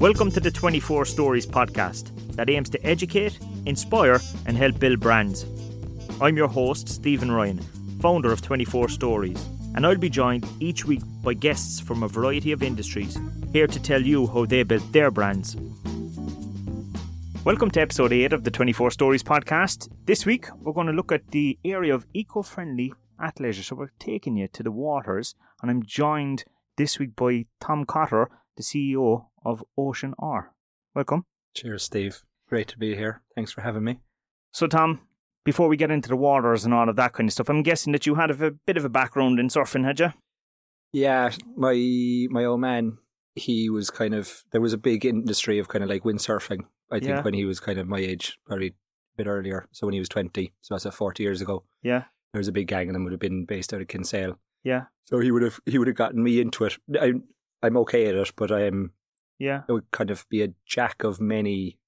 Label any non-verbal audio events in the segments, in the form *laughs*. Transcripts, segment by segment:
Welcome to the 24 Stories podcast that aims to educate, inspire, and help build brands. I'm your host, Stephen Ryan, founder of 24 Stories, and I'll be joined each week by guests from a variety of industries here to tell you how they built their brands. Welcome to episode 8 of the 24 Stories podcast. This week, we're going to look at the area of eco friendly athleisure. So, we're taking you to the waters, and I'm joined this week by Tom Cotter, the CEO of Ocean R. Welcome. Cheers, Steve. Great to be here. Thanks for having me. So, Tom, before we get into the waters and all of that kind of stuff, I'm guessing that you had a bit of a background in surfing, had you? Yeah, my my old man, he was kind of there was a big industry of kind of like windsurfing. I think Yeah. when he was kind of my age, probably a bit earlier. So when he was twenty, so that's at forty years ago. Yeah, There was a big gang, and them would have been based out of Kinsale. yeah, So he would have he would have gotten me into it. I'm I'm okay at it, but I'm yeah. It would kind of be a jack of many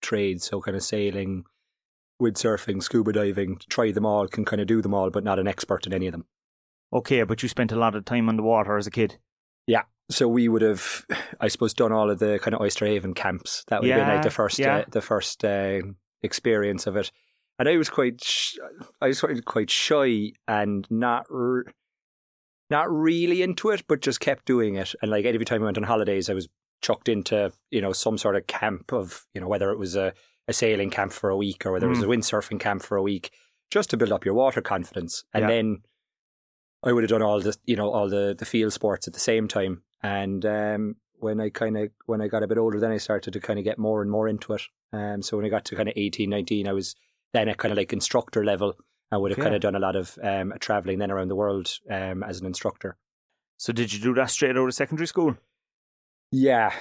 trades. So kind of sailing, windsurfing, scuba diving, try them all, can kind of do them all, but not an expert in any of them. Okay, but you spent a lot of time on the water as a kid. Yeah. So we would have, I suppose, done all of the kind of Oyster Haven camps. That would have been like the first, yeah. uh, the first uh, experience of it. And I was quite, sh- I was quite- quite shy and not, r- not really into it, but just kept doing it. And like every time I went on holidays, I was chucked into, you know, some sort of camp of, you know, whether it was a, a sailing camp for a week or whether it was Mm. a windsurfing camp for a week, just to build up your water confidence. And Yeah. then I would have done all the, you know, all the, the field sports at the same time. And um, when I kind of, when I got a bit older, then I started to kind of get more and more into it. Um, so when I got to kind of 18, 19, I was then at kind of like instructor level. I would have Okay. kind of done a lot of um, traveling then around the world um, as an instructor. So, did you do that straight out of secondary school? Yeah.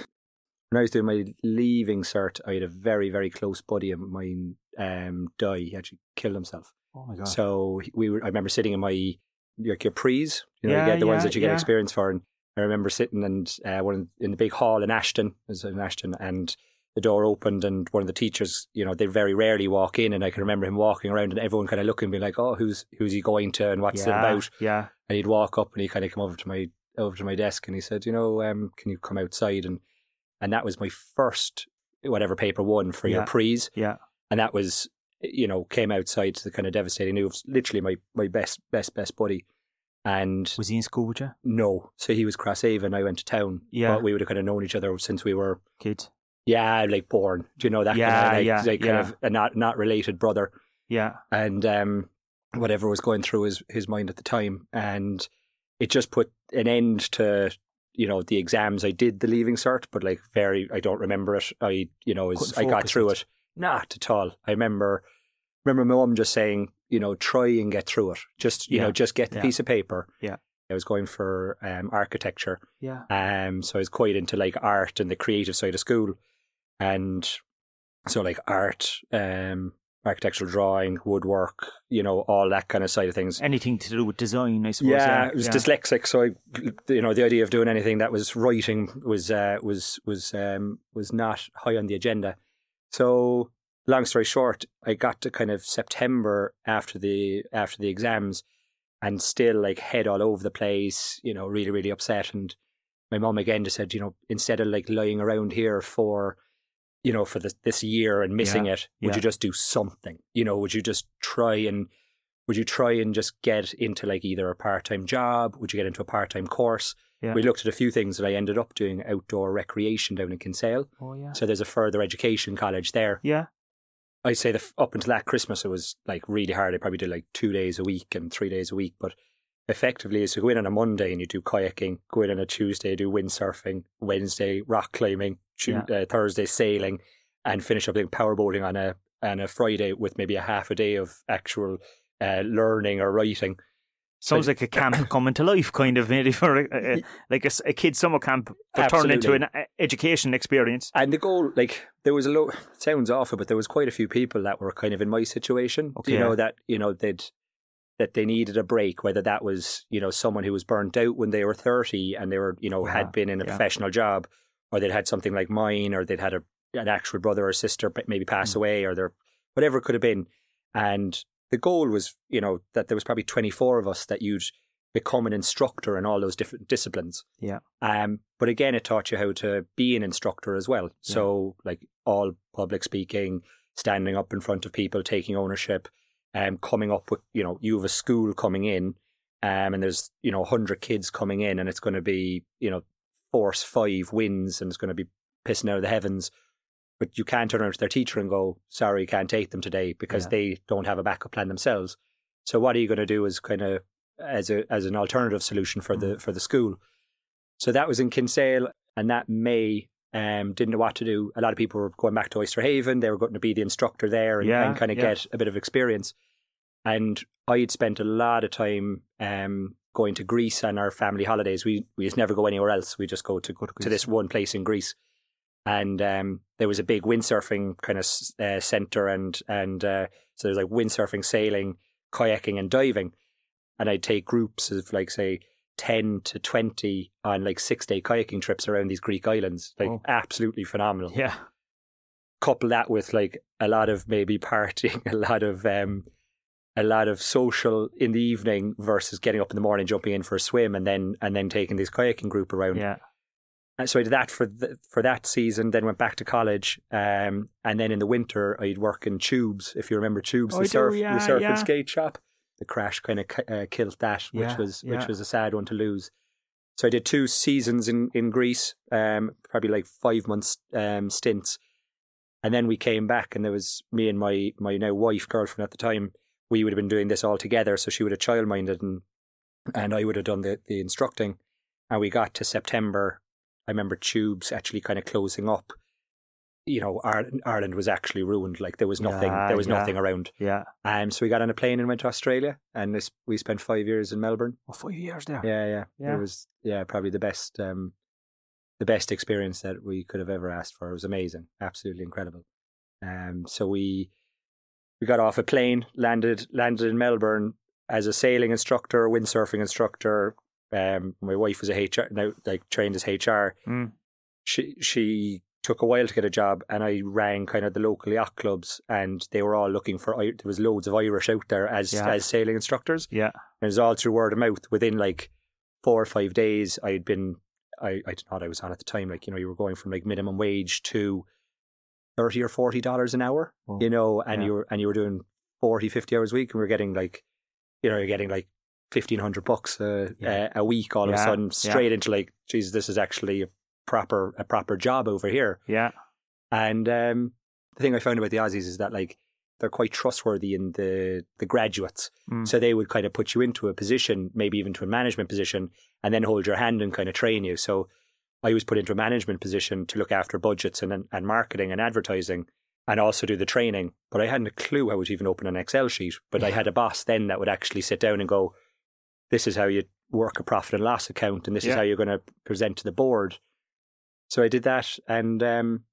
When I was doing my leaving cert, I had a very, very close buddy of mine um, die. He actually killed himself. Oh my god. So we were. I remember sitting in my your Capri's, you know, Yeah, you get the ones that you get yeah. experience for. And I remember sitting and uh, one in the big hall in Ashton, was in Ashton, and the door opened, and one of the teachers, you know, they very rarely walk in, and I can remember him walking around, and everyone kind of looking, and being like, "Oh, who's who's he going to, and what's it about?" Yeah. And he'd walk up, and he kind of come over to my over to my desk, and he said, "You know, um, can you come outside?" And and that was my first whatever paper one for Yeah. your prees Yeah. and that was you know came outside to the kind of devastating news literally my my best best best buddy and Was he in school with you? no so he was crosshaven i went to town Yeah. but we would have kind of known each other since we were Kid. yeah like born do you know that Yeah, kind of like, yeah, like kind yeah. of a not not related brother Yeah. and um whatever was going through his his mind at the time and it just put an end to you know the exams i did the leaving cert but like very i don't remember it i you know as i got through it. it not at all i remember remember my mum just saying you know try and get through it just you Yeah, know just get the yeah. piece of paper Yeah. i was going for um architecture Yeah. um, so I was quite into like art and the creative side of school, and so like art, um, architectural drawing, woodwork, you know, all that kind of side of things. Anything to do with design, I suppose. Yeah, Yeah. it was yeah. dyslexic, so I, you know, the idea of doing anything that was writing was uh, was was um, was not high on the agenda. So, long story short, I got to kind of September after the after the exams, and still like head all over the place. You know, really really upset. And my mom again just said, you know, instead of like lying around here for, you know, for this this year and missing it, would yeah. you just do something? You know, would you just try and would you try and just get into like either a part time job? Would you get into a part time course? Yeah. We looked at a few things and I ended up doing outdoor recreation down in Kinsale. Oh yeah. So there's a further education college there. Yeah. I'd say that up until that Christmas, it was like really hard. I probably did like two days a week and three days a week. But effectively, is to go in on a Monday and you do kayaking, go in on a Tuesday, do windsurfing, Wednesday, rock climbing, Tu- uh, Thursday, sailing, and finish up doing powerboating on a, on a Friday with maybe a half a day of actual uh, learning or writing. Sounds like a camp *coughs* coming to life, kind of, maybe *laughs* for a, a, like a, a kid summer camp, but turned into an uh, education experience. And the goal, like, there was a lot. Sounds awful, but there was quite a few people that were kind of in my situation. Okay. You know that you know they'd that they needed a break, whether that was you know someone who was burnt out when they were thirty and they were you know Yeah, had been in a yeah. professional job, or they'd had something like mine, or they'd had a an actual brother or sister maybe pass Mm. away, or their whatever it could have been. And the goal was, you know, that there was probably twenty four of us that you'd become an instructor in all those different disciplines. Yeah. Um, but again, it taught you how to be an instructor as well. So, like all public speaking, standing up in front of people, taking ownership, um, coming up with, you know, you have a school coming in, um, and there's, you know, 100 kids coming in, and it's going to be, you know, force five wins, and it's going to be pissing out of the heavens. But you can't turn around to their teacher and go, sorry, can't take them today because Yeah. they don't have a backup plan themselves. So what are you going to do is kind of as a as an alternative solution for Mm. the for the school. So that was in Kinsale, and that May um, didn't know what to do. A lot of people were going back to Oyster Haven. They were going to be the instructor there and, Yeah, and kind of yeah. get a bit of experience. And I had spent a lot of time um, going to Greece on our family holidays. We we just never go anywhere else. We just go to Go to to this one place in Greece. And um, there was a big windsurfing kind of uh, center, and and uh, so there's like windsurfing, sailing, kayaking, and diving. And I'd take groups of like say ten to twenty on like six day kayaking trips around these Greek islands, like Oh. absolutely phenomenal. Yeah. Couple that with like a lot of maybe partying, *laughs* a lot of um, a lot of social in the evening versus getting up in the morning, jumping in for a swim, and then and then taking this kayaking group around. Yeah. And so I did that for the, for that season. Then went back to college, um, and then in the winter I'd work in Tubes. If you remember Tubes, Oh, the I do, surf, yeah, the surf yeah. and skate shop. The crash kind of uh, killed that, which Yeah, was yeah. which was a sad one to lose. So I did two seasons in in Greece, um, probably like five months um, stints, and then we came back, and there was me and my my now wife, girlfriend at the time. We would have been doing this all together, so she would have childminded and and I would have done the the instructing. And we got to September. I remember Tubes actually kind of closing up. You know, Ireland, Ireland was actually ruined. Like there was nothing, Yeah, there was yeah. nothing around. Yeah. Um, so we got on a plane and went to Australia, and this, we spent five years in Melbourne. Oh, five years there. Yeah, yeah, Yeah. It was yeah, probably the best, um, the best experience that we could have ever asked for. It was amazing, absolutely incredible. Um, so we we got off a plane, landed landed in Melbourne as a sailing instructor, windsurfing instructor. Um, my wife was a HR now, like trained as HR. Mm. She she took a while to get a job, and I rang kind of the local yacht clubs, and they were all looking for. There was loads of Irish out there as Yeah. as sailing instructors. Yeah. And it was all through word of mouth. Within like four or five days, I'd been, I, I don't know what I was on at the time. Like, you know, you were going from like minimum wage to 30 or $40 an hour, Oh, you know, and yeah. you were, and you were doing 40, 50 hours a week and we were getting like, you know, you're getting like 1500 bucks a, Yeah. a, a week all of a sudden straight into like, Jesus, this is actually a proper, a proper job over here. Yeah. And um, the thing I found about the Aussies is that like they're quite trustworthy in the the graduates. Mm. So they would kind of put you into a position, maybe even to a management position, and then hold your hand and kind of train you. So I was put into a management position to look after budgets and and marketing and advertising, and also do the training. But I hadn't a clue how to even open an Excel sheet. But I had a boss then that would actually sit down and go, "This is how you work a profit and loss account, and this is how you're going to present to the board." So I did that, and um,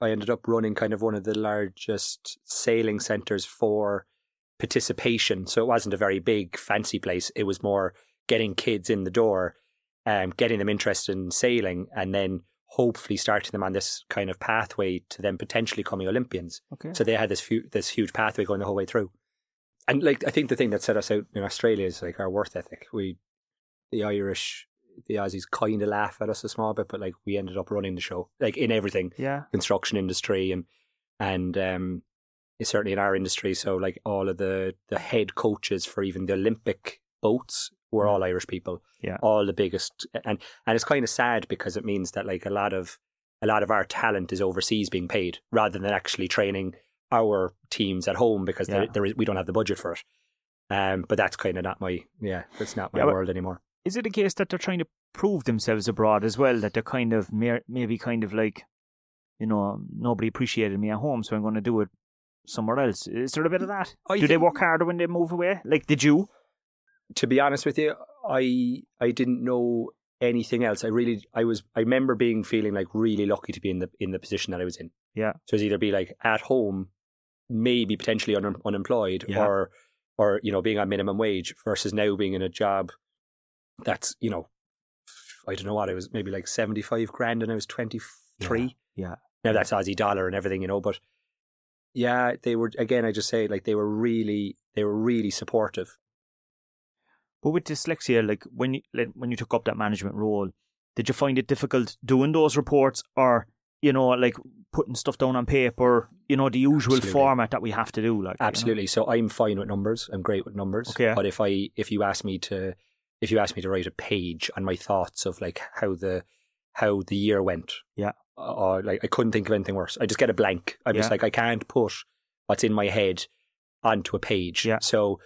I ended up running kind of one of the largest sailing centres for participation. So it wasn't a very big, fancy place. It was more getting kids in the door, um, getting them interested in sailing, and then hopefully starting them on this kind of pathway to them potentially coming Olympians. Okay. So they had this this huge pathway going the whole way through. And like I think the thing that set us out in Australia is like our worth ethic. We, the Irish, the Aussies, kind of laugh at us a small bit, but like we ended up running the show, like in everything. Yeah. construction industry and and um certainly in our industry so like all of the the head coaches for even the olympic boats were all irish people. Yeah. all the biggest and and it's kind of sad because it means that like a lot of a lot of our talent is overseas being paid rather than actually training our teams at home because there, there is, we don't have the budget for it. Um but that's kind of not my yeah that's not my Yeah, world anymore Is it a case that they're trying to prove themselves abroad as well? That they're kind of mer- maybe kind of like, you know, um, nobody appreciated me at home, so I'm going to do it somewhere else. Is there a bit of that? I do they work harder when they move away? Like, did you? to be honest with you, I I didn't know anything else. I really I was I remember being feeling like really lucky to be in the in the position that I was in. Yeah. So it's either be like at home, maybe potentially un, unemployed, Yeah. or or you know being on minimum wage versus now being in a job that's you know I don't know what it was maybe like seventy five grand and I was twenty three. Yeah. Now that's Aussie dollar and everything, you know, but yeah, they were again. I just say like they were really they were really supportive. But with dyslexia, like when you like, when you took up that management role, did you find it difficult doing those reports, or you know, like putting stuff down on paper? You know, the usual Absolutely. format that we have to do. Like you know? Absolutely. So I'm fine with numbers. I'm great with numbers. Okay. But if I if you ask me to if you ask me to write a page on my thoughts of like how the how the year went, Yeah. or like I couldn't think of anything worse. I just get a blank. I'm just like I can't put what's in my head onto a page. Yeah. So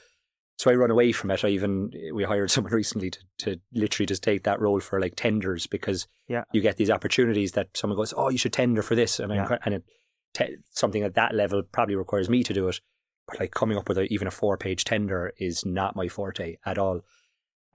so I run away from it. I even we hired *laughs* someone recently to, to literally just take that role for like tenders because Yeah. you get these opportunities that someone goes, oh, you should tender for this, and Yeah. And it, te- something at that level probably requires me to do it. But like coming up with a, even a four page tender is not my forte at all.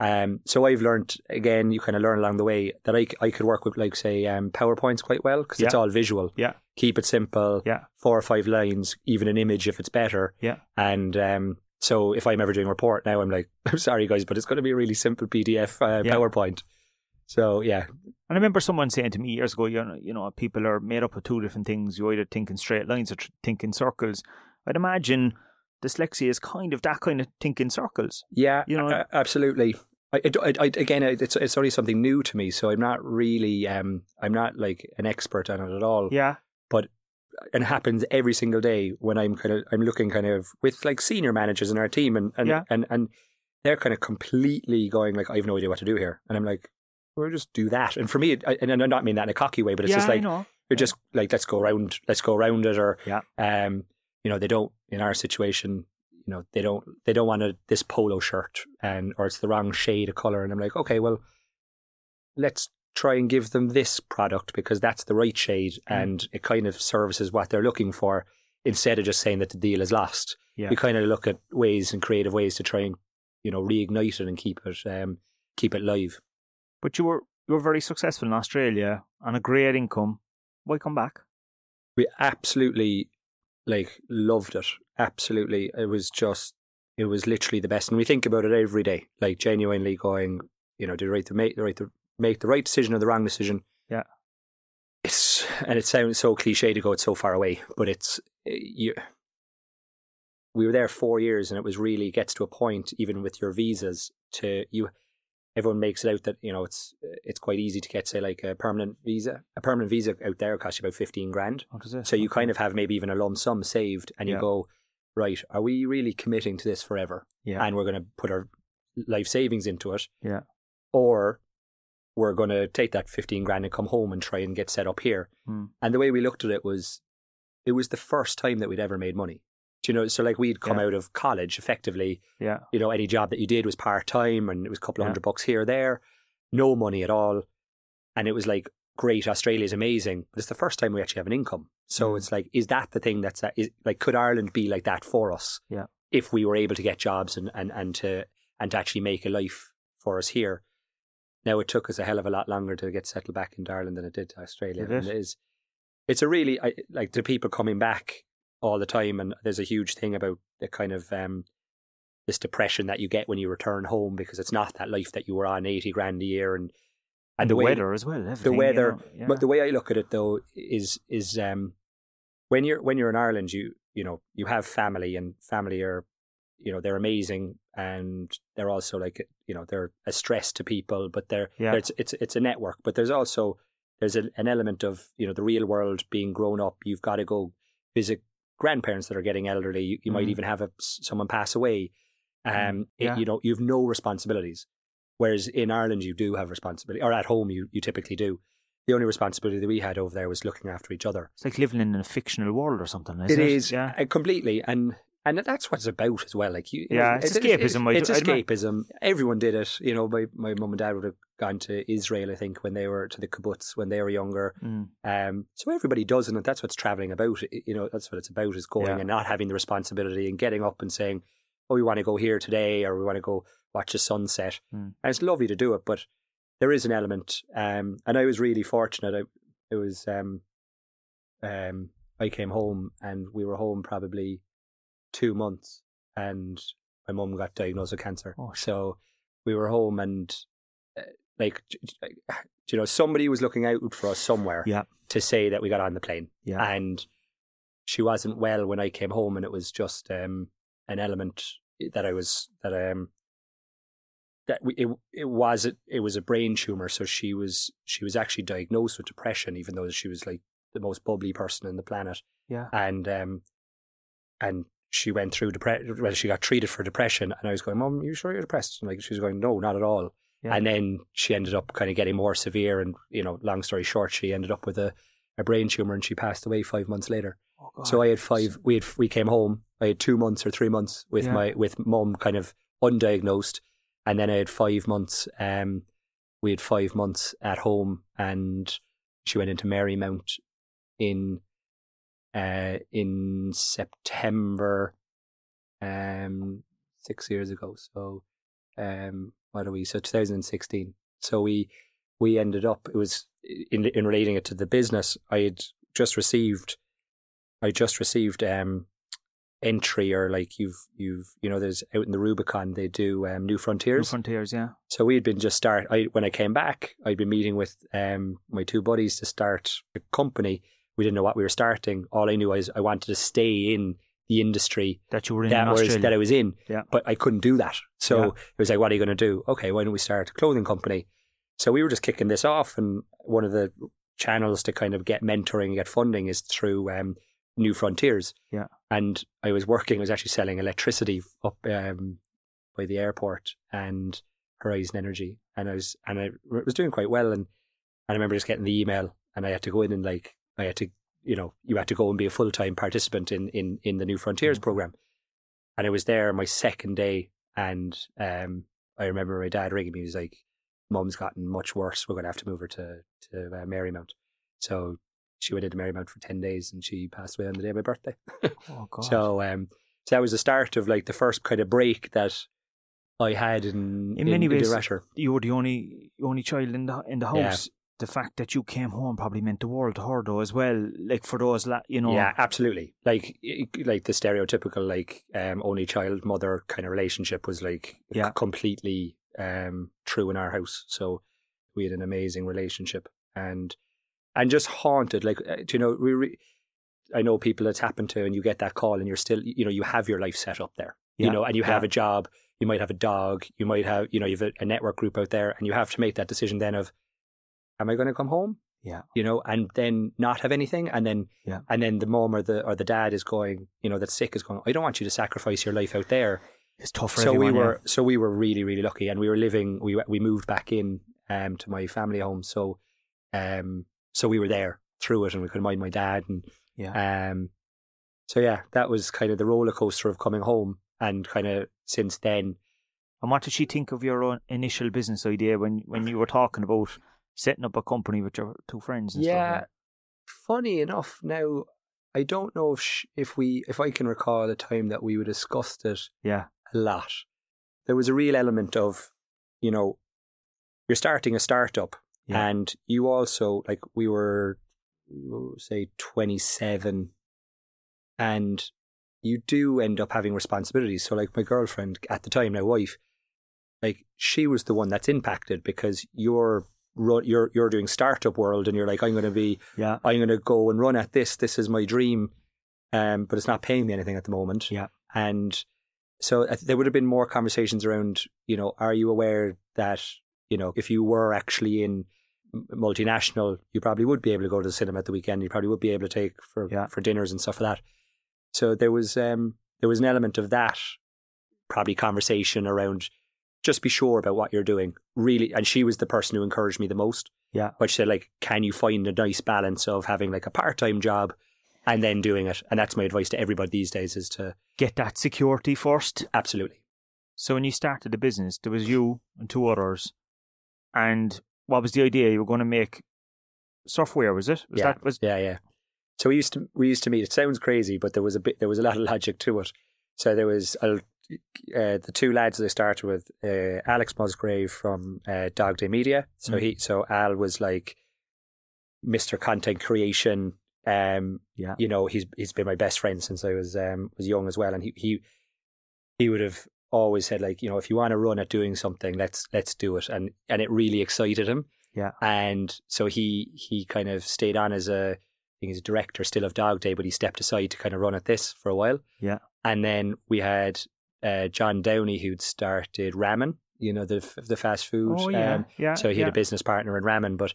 Um, so I've learned again, you kind of learn along the way that I, I could work with like say um, PowerPoints quite well because it's all visual. Yeah. Keep it simple. Yeah. Four or five lines, even an image if it's better. Yeah. And um, so if I'm ever doing a report now, I'm like, *laughs* I'm sorry guys, but it's going to be a really simple PDF uh, Yeah. PowerPoint. So yeah, And I remember someone saying to me years ago, you know, you know, people are made up of two different things. You either think in straight lines or tr- think in circles. I'd imagine dyslexia is kind of that kind of think in circles. Yeah, You know- absolutely. I, I, I, again, it's it's only something new to me, so I'm not really, um, I'm not like an expert on it at all. Yeah, But And it happens every single day when I'm kind of, I'm looking kind of with like senior managers in our team, and and Yeah. and, and they're kind of completely going like, I have no idea what to do here, and I'm like, we'll just do that. And for me, it- and I don't mean that in a cocky way, but it's yeah, just like you're just like let's go around let's go around it or Yeah. um you know they don't in our situation you know they don't they don't want a, this polo shirt and or it's the wrong shade of color and i'm like okay well let's try and give them this product because that's the right shade Mm. and it kind of services what they're looking for instead of just saying that the deal is lost Yeah. we kind of look at ways and creative ways to try and you know reignite it and keep it um keep it live But you were you were very successful in Australia on a great income. Why come back? we absolutely like loved it. Absolutely, it was just it was literally the best, and we think about it every day, like genuinely going, you know, did right to make the right to make the right decision or the wrong decision? Yeah. It's and it sounds so cliche to go it's so far away, but it's eh, you. We were there four years, and it was really gets to a point, even with your visas, to you. Everyone makes it out that you know it's it's quite easy to get say like a permanent visa. A permanent visa out there costs you about fifteen grand. Oh, what is it? So you kind of have maybe even a lump sum saved, and you Yeah. go, right, are we really committing to this forever? yeah, And we're going to put our life savings into it, yeah, or we're going to take that 15 grand and come home and try and get set up here. Hmm. And the way we looked at it was, it was the first time that we'd ever made money. Do you know? So like we'd come Yeah. out of college effectively, yeah, you know, any job that you did was part time and it was a couple of Yeah. hundred bucks here or there, no money at all. And it was like, great, Australia's amazing, but it's the first time we actually have an income. So Mm. it's like, is that the thing that's, is, like, could Ireland be like that for us? Yeah. If we were able to get jobs and, and, and to, and to actually make a life for us here. Now it took us a hell of a lot longer to get settled back in Ireland than it did to Australia. It? And it is, it's a really, I, like the people coming back all the time and there's a huge thing about the kind of, um, this depression that you get when you return home because it's not that life that you were on 80 grand a year and and the, way- weather as well. the everything, you weather know, yeah. but the way I look at it though is is um when you're when you're in Ireland you you know you have family and family are you know they're amazing and they're also like you know they're a stress to people but they're Yeah. it's it's it's a network but there's also there's a, an element of you know the real world being grown up you've got to go visit grandparents that are getting elderly you, you might Mhm. even have a, someone pass away um Mm, it- you know you've no responsibilities whereas in Ireland you do have responsibility or at home you you typically do the only responsibility that we had over there was looking after each other it's like living in a fictional world or something. it Isn't it is Yeah, uh, completely and and that's what it's about as well like you Yeah, know, it's escapism, I'd- it's escapism everyone did it you know my my mum and dad would have gone to Israel I think when they were to the kibbutz when they were younger Mm. um, so everybody does, and that's what's traveling about. It- You know, that's what it's about: is going Yeah. and not having the responsibility and getting up and saying, "Oh, we want to go here today," or "We want to go watch the sunset." Mm. And it's lovely to do it, but there is an element. Um, and I was really fortunate. I, it was um, um, I came home, and we were home probably two months, and my mum got diagnosed with cancer. Oh, so we were home, and uh, like, you know, somebody was looking out for us somewhere Yeah. to say that we got on the plane. Yeah. And she wasn't well when I came home, and it was just um, an element that I was that um that it it was it, it was a brain tumor. So she was she was actually diagnosed with depression, even though she was like the most bubbly person on the planet. Yeah. And um, and she went through depression. Well, she got treated for depression, and I was going, "Mom, are you sure you're depressed?" And like she was going, "No, not at all." Yeah. And then she ended up kind of getting more severe, and you know, long story short, she ended up with a, a brain tumor, and she passed away five months later. Oh, God. So I had five. We had we came home. I had two months or three months with Yeah. my with mum, kind of undiagnosed, and then I had five months. Um, we had five months at home, and she went into Marymount in uh in September, um, six years ago. So, um, what are we? So 2016. So we we ended up. It was in in relating it to the business. I had just received. I just received um entry or like you've you've you know there's out in the Rubicon they do um, New New Frontiers. Frontiers, yeah. So we had been just start. I when I came back, I'd been meeting with um my two buddies to start a company. We didn't know what we were starting. All I knew was I wanted to stay in the industry That you were in, that in was that I was in. Yeah. But I couldn't do that. So Yeah. it was like, what are you going to do? Okay, why don't we start a clothing company? So we were just kicking this off, and one of the channels to kind of get mentoring and get funding is through um, New Frontiers. Yeah. And I was working. I was actually selling electricity up um, by the airport and Horizon Energy, and I was and I was doing quite well. And, and I remember just getting the email, and I had to go in and like I had to, you know, you had to go and be a full time participant in in in the New Frontiers Mhm. program. And I was there my second day, and um, I remember my dad ringing me. He was like, "Mum's gotten much worse. We're going to have to move her to to uh, Marymount." So she went into Marymount for ten days, and she passed away on the day of my birthday. *laughs* Oh, *laughs* God. So, um, so that was the start of like the first kind of break that I had in In many the ways, you were the only only child in the in the Yeah. house. The fact that you came home probably meant the world to her though as well. Like for those, la- you know, Yeah, absolutely. Like like the stereotypical like um, only child mother kind of relationship was like Yeah. completely um, true in our house. So we had an amazing relationship and and just haunted. Like uh, you know, we. Re- I know people that's happened to, and you get that call, and you're still, you know, you have your life set up there, Yeah, you know, and you have yeah. a job. You might have a dog. You might have, you know, you have a, network group out there, and you have to make that decision then of, am I going to come home? Yeah. you know, and then not have anything, and then Yeah. and then the mom or the or the dad is going, you know, that's sick is going. I don't want you to sacrifice your life out there. it's tough for so everyone. we yeah. were so we were really really lucky, and we were living. We we moved back in um to my family home, so um so we were there through it, and we could mind my dad, and Yeah. um so yeah, that was kind of the roller coaster of coming home, and kind of since then, And what did she think of your own initial business idea when when you were talking about setting up a company with your two friends? And yeah. Stuff, Funny enough, now I don't know if sh- if we if I can recall the time that we discussed it yeah. a lot. There was a real element of, you know, you're starting a startup Yeah. and you also, like, we were, say, 27 and you do end up having responsibilities. So, like, my girlfriend at the time, my wife, like, she was the one that's impacted because you're. You're you're doing startup world, and you're like, I'm going to be, Yeah. I'm going to go and run at this. This is my dream, um, but it's not paying me anything at the moment. Yeah. And so there would have been more conversations around, you know, are you aware that, you know, if you were actually in multinational, you probably would be able to go to the cinema at the weekend. You probably would be able to take for Yeah. for dinners and stuff like that. So there was um there was an element of that, probably conversation around just be sure about what you're doing. Really, and she was the person who encouraged me the most. Yeah. But she said, like, can you find a nice balance of having like a part time job and then doing it? And that's my advice to everybody these days is to Get that security first. absolutely. So when you started the business, there was you and two others, and what was the idea? You were going to make software, was it? Was Yeah. that was Yeah, yeah. So we used to we used to meet. It sounds crazy, but there was a bit there was a lot of *laughs* logic to it. So there was uh, uh, the two lads that I started with, uh, Alex Musgrave from uh, Dog Day Media. So Mm. he so Al was like Mr. Content Creation. Um, Yeah. you know, he's he's been my best friend since I was um was young as well, and he he he would have always said like, you know, if you want to run at doing something, let's let's do it, and and it really excited him. Yeah. and so he he kind of stayed on as a I think he's a director still of Dog Day, but he stepped aside to kind of run at this for a while. Yeah. And then we had uh, John Downey who'd started Ramen you know, the the fast food. Oh yeah, um, yeah. so he yeah. had a business partner in ramen, but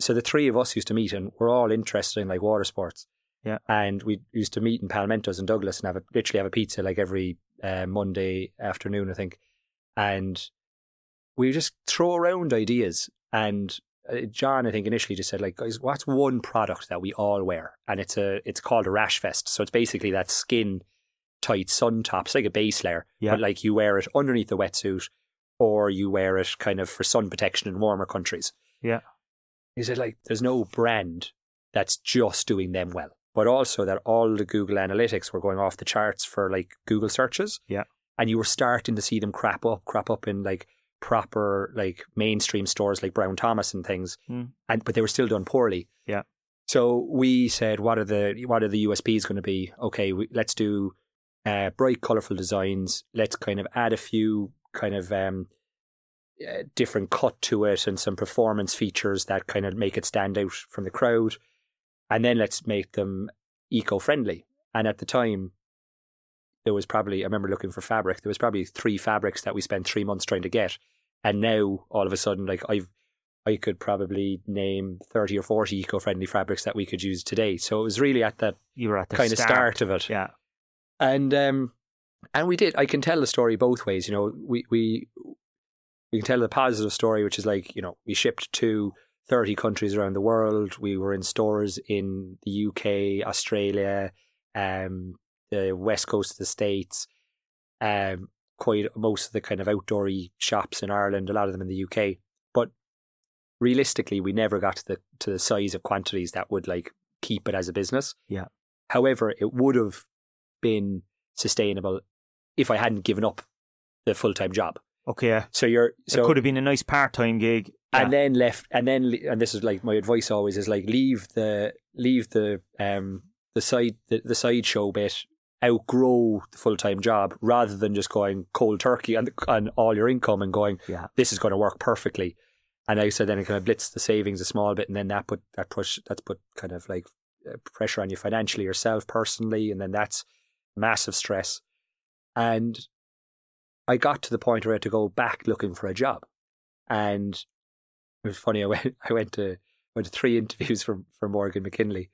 so the three of us used to meet, and we're all interested in like water sports. Yeah. and we used to meet in Palmentos and Douglas and have a, literally have a pizza like every uh, Monday afternoon, I think, and we just throw around ideas. And uh, John, I think, initially just said like, guys, what's one product that we all wear? And it's a it's called a rash vest. So it's basically that skin tight sun top, it's like a base layer, Yeah. but like you wear it underneath the wetsuit, or you wear it kind of for sun protection in warmer countries. Yeah. He said like, there's no brand that's just doing them well, but also that all the Google Analytics were going off the charts for like Google searches. Yeah. and you were starting to see them crap up, crap up in like proper like mainstream stores like Brown Thomas and things, Mm. and but they were still done poorly. Yeah. So we said, what are the what are the USPs going to be? Okay, we, let's do uh, bright, colorful designs. Let's kind of add a few kind of um, uh, different cut to it and some performance features that kind of make it stand out from the crowd. And then let's make them eco friendly. And at the time, there was probably, I remember looking for fabric, there was probably three fabrics that we spent three months trying to get. And now all of a sudden, like I've, I could probably name 30 or 40 eco friendly fabrics that we could use today. So it was really at that you were at the kind of start of it. Yeah, And um, and we did. I can tell the story both ways. You know, we we we can tell the positive story, which is like you know we shipped to thirty countries around the world. We were in stores in the UK, Australia, um, the west coast of the states, um, quite most of the kind of outdoory shops in Ireland. A lot of them in the UK, but realistically, we never got to the to the size of quantities that would like keep it as a business. Yeah. However, it would have been sustainable if I hadn't given up the full time job. okay. yeah. So you're so it could have been a nice part time gig. And then left and then and this is like my advice always is like leave the leave the um the side the, the sideshow bit outgrow the full time job rather than just going cold turkey and on all your income and going Yeah. this is going to work perfectly. And I said then it kind of blitz the savings a small bit and then that put that push that's put kind of like uh, pressure on you financially yourself personally and then that's massive stress. And I got to the point where I had to go back looking for a job. And it was funny. I went. *laughs* I went to went to three *laughs* interviews for for Morgan McKinley,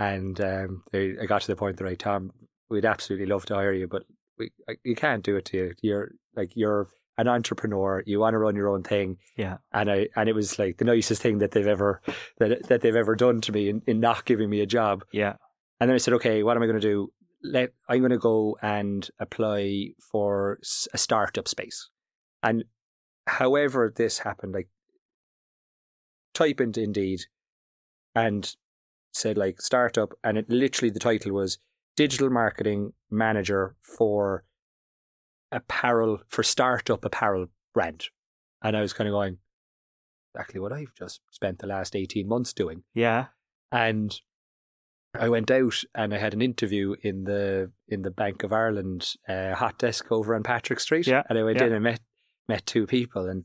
and um, they, I got to the point that right, Tom, we'd absolutely love to hire you, but we I- you can't do it to you. You're like you're an entrepreneur. You want to run your own thing. Yeah. And I and it was like the nicest thing that they've ever that that they've ever done to me in, in not giving me a job. Yeah. And then I said, okay, what am I going to do? Let I'm going to go and apply for a startup space. And however this happened, like type into Indeed and said like startup, and it literally the title was digital marketing manager for apparel for startup apparel brand. And I was kind of going, exactly what I've just spent the last 18 months doing. Yeah. And I went out and I had an interview in the in the Bank of Ireland uh, hot desk over on Patrick Street. Yeah, And I went yeah. in and met met two people and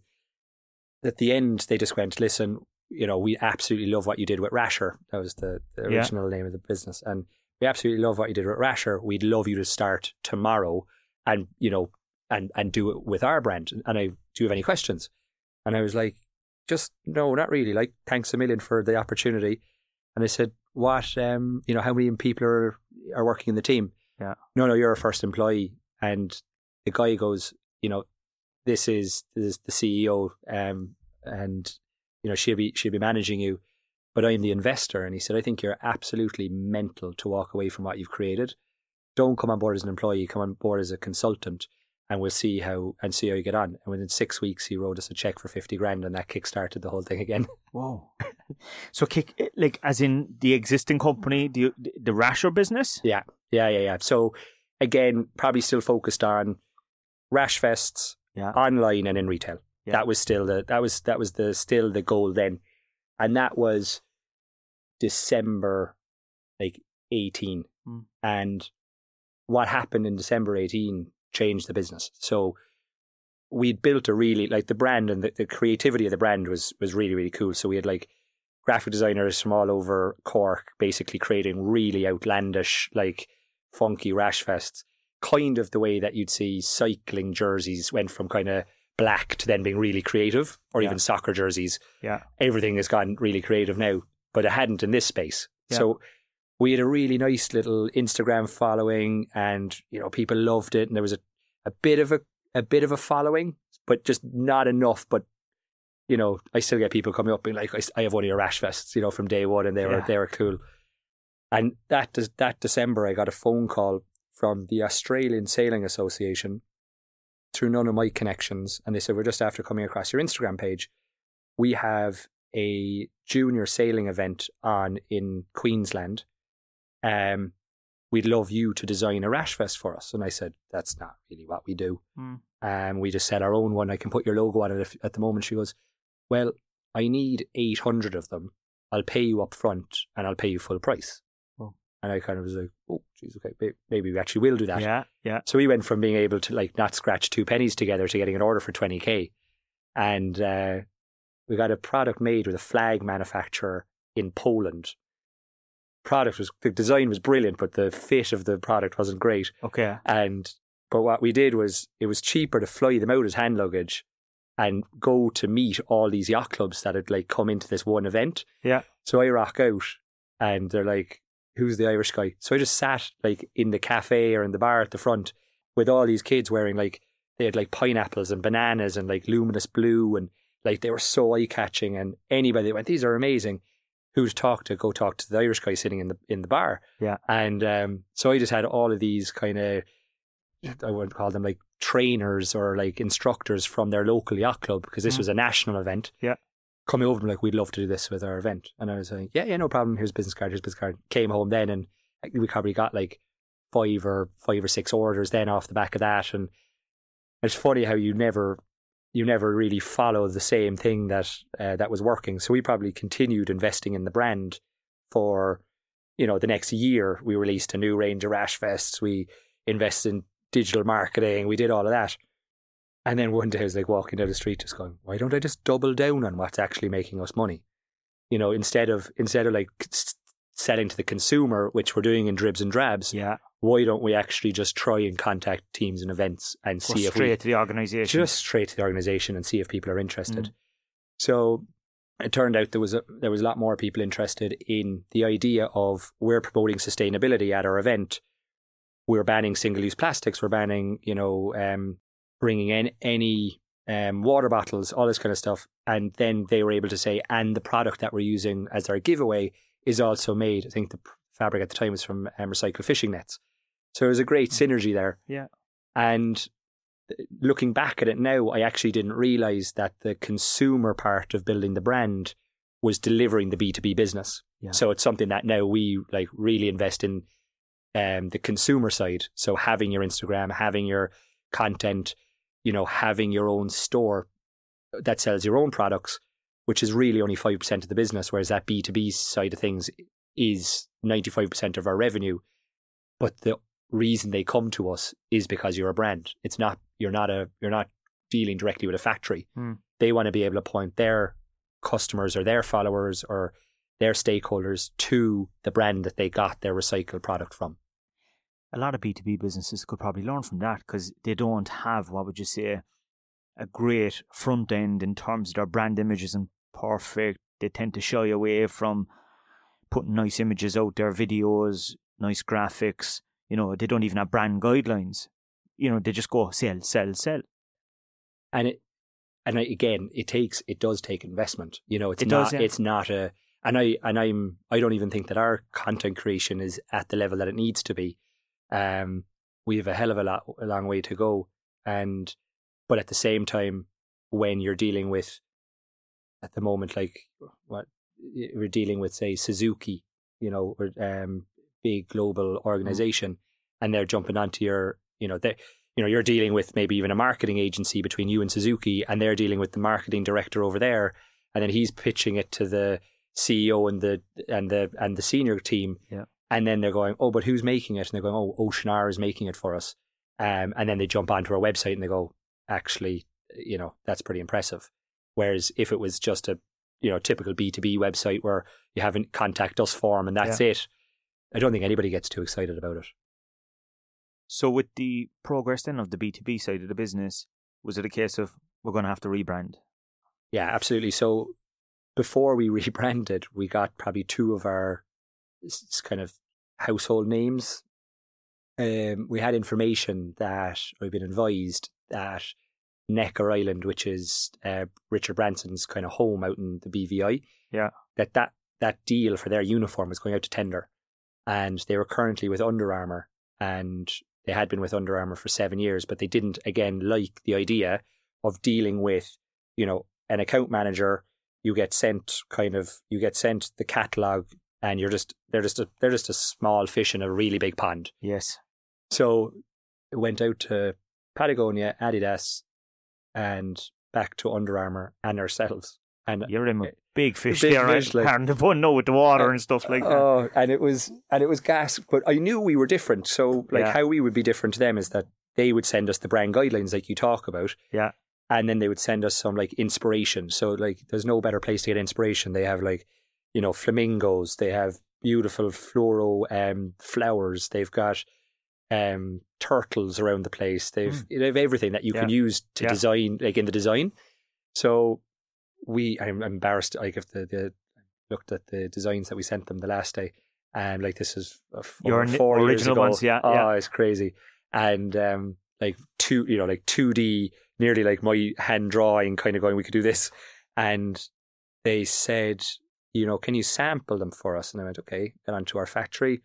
at the end they just went, Listen, you know, we absolutely love what you did with Rasher. That was the, the Yeah. original name of the business. And we absolutely love what you did with Rasher. We'd love you to start tomorrow and, you know, and and do it with our brand. And I do you have any questions? And I was like, just no, not really. Like, thanks a million for the opportunity. And I said, what, um, you know, how many people are, are working in the team? Yeah. No, no, you're a first employee. And the guy goes, you know, this is, this is the CEO, um, and, you know, she'll be, she'll be managing you, but I'm the investor. And he said, I think you're absolutely mental to walk away from what you've created. Don't come on board as an employee, come on board as a consultant and we'll see how, and see how you get on. And within six weeks, he wrote us a check for 50 grand and that kickstarted the whole thing again. *laughs* Whoa. *laughs* so kick like as in the existing company, the the Rasher business. Yeah, yeah, yeah, yeah. So again, probably still focused on rash vests Yeah. online and in retail. Yeah. That was still the that was that was the still the goal then, and that was December like eighteen, Mm. and what happened in December eighteen changed the business. So we'd built a really like the brand and the, the creativity of the brand was was really really cool. So we had like graphic designers from all over Cork, basically creating really outlandish, like funky rash vests. Kind of the way that you'd see cycling jerseys went from kind of black to then being really creative, or Yeah. even soccer jerseys. Yeah. Everything has gone really creative now, but it hadn't in this space. Yeah. So we had a really nice little Instagram following, and you know people loved it, and there was a, a bit of a a bit of a following, but just not enough. But you know, I still get people coming up being like, "I, I have one of your rash vests," you know, from day one, and they were Yeah. they were cool. And that that December, I got a phone call from the Australian Sailing Association through none of my connections, and they said, "We're just after coming across your Instagram page. We have a junior sailing event on in Queensland. Um, we'd love you to design a rash vest for us." And I said, "That's not really what we do. Mm. Um, we just sell our own one. I can put your logo on it if, at the moment." She goes, "Well, I need eight hundred of them. I'll pay you up front, and I'll pay you full price." And I kind of was like, "Oh, geez, okay, maybe we actually will do that." Yeah, yeah. So we went from being able to like not scratch two pennies together to getting an order for 20k. And uh, we got a product made with a flag manufacturer in Poland. Product was the design was brilliant, but the fit of the product wasn't great. Okay. And but what we did was it was cheaper to fly them out as hand luggage and go to meet all these yacht clubs that had like come into this one event. Yeah. So I rock out and they're like, Who's the Irish guy? So I just sat like in the cafe or in the bar at the front with all these kids wearing like they had like pineapples and bananas and like luminous blue and like they were so eye catching and anybody that went, These are amazing. Who to talk to, go talk to the Irish guy sitting in the in the bar. Yeah. And um, so I just had all of these kind of I wouldn't call them like trainers or like instructors from their local yacht club because this Mm. was a national event. Yeah. Coming over and like, we'd love to do this with our event. And I was like, yeah, yeah, no problem. Here's business card. Here's business card. Came home then and we probably got like five or five or six orders then off the back of that. And it's funny how you never, you never really follow the same thing that uh, that was working. So we probably continued investing in the brand for, you know, the next year. We released a new range of rash vests. We invested in digital marketing. We did all of that. And then one day I was like walking down the street just going, why don't I just double down on what's actually making us money? You know, instead of instead of like selling to the consumer, which we're doing in dribs and drabs, Yeah. why don't we actually just try and contact teams and events and see if straight we to the organisation. just straight to the organization and see if people are interested. Mm. So it turned out there was a, there was a lot more people interested in the idea of we're promoting sustainability at our event. We're banning single use plastics. We're banning you know um, bringing in any um, water bottles, all this kind of stuff. And then they were able to say, and the product that we're using as our giveaway is also made. I think the fabric at the time was from um, recycled fishing nets. So it was a great synergy there. Yeah. And uh, looking back at it now, I actually didn't realize that the consumer part of building the brand was delivering the B2B business. Yeah. So it's something that now we like really invest in um, the consumer side. So having your Instagram, having your content, you know, having your own store that sells your own products, which is really only 5% of the business, whereas that B2B side of things is 95% of our revenue. But the reason they come to us is because you're a brand. It's not you're not a you're not dealing directly with a factory. Hmm. They want to be able to point their customers or their followers or their stakeholders to the brand that they got their recycled product from. A lot of B2B businesses could probably learn from that because they don't have, what would you say, a great front end in terms of their brand image isn't perfect. They tend to shy away from putting nice images out there, videos, nice graphics. You know, they don't even have brand guidelines. You know, they just go sell, sell, sell. and it and again it takes it does take investment you know it's It not does, yeah. it's not a and i and i'm i don't even think that our content creation is at the level that it needs to be um we have a hell of a lot a long way to go. And but at the same time when you're dealing with at the moment like what we're dealing with say suzuki you know or um big global organization and they're jumping onto your you know they you know, you're dealing with maybe even a marketing agency between you and Suzuki, and they're dealing with the marketing director over there, and then he's pitching it to the CEO and the and the and the senior team, Yeah. And then they're going, oh, but who's making it? And they're going, oh, Ocean R is making it for us, um, and then they jump onto our website and they go, actually, you know, that's pretty impressive. Whereas if it was just a you know typical B two B website where you have a contact us form and that's it, I don't think anybody gets too excited about it. So with the progress then of the B2B side of the business, was it a case of, we're going to have to rebrand. Yeah, absolutely. So before we *laughs* rebranded, we got probably two of our s- kind of household names. Um, we had information that we've been advised that Necker Island, which is uh, Richard Branson's kind of home out in the BVI, Yeah. that that that deal for their uniform was going out to tender, and they were currently with Under Armour, and they had been with Under Armour for seven years, but they didn't again like the idea of dealing with, you know, an account manager. You get sent kind of you get sent the catalog, and you're just they're just a they're just a small fish in a really big pond. Yes. So it went out to Patagonia, Adidas, and back to Under Armour and ourselves. And You're in a big fish Big there, fish, right? like- and the one know with the water uh, and stuff like that. Oh, and it was and it was gas, but I knew we were different. So like Yeah. how we would be different to them is that they would send us the brand guidelines like you talk about. Yeah. And then they would send us some like inspiration. So like there's no better place to get inspiration. They have like, you know, flamingos, they have beautiful floral um flowers, they've got um turtles around the place. They've they have everything that you can use to. Yeah. design like in the design. So we I'm embarrassed like if the, the looked at the designs that we sent them the last day and like this is four, Your four original ones, yeah, Oh, yeah. it's crazy. And um like two you know, like two D nearly like my hand drawing kind of going, we could do this. And they said, you know, can you sample them for us? And I went, okay, get onto our factory,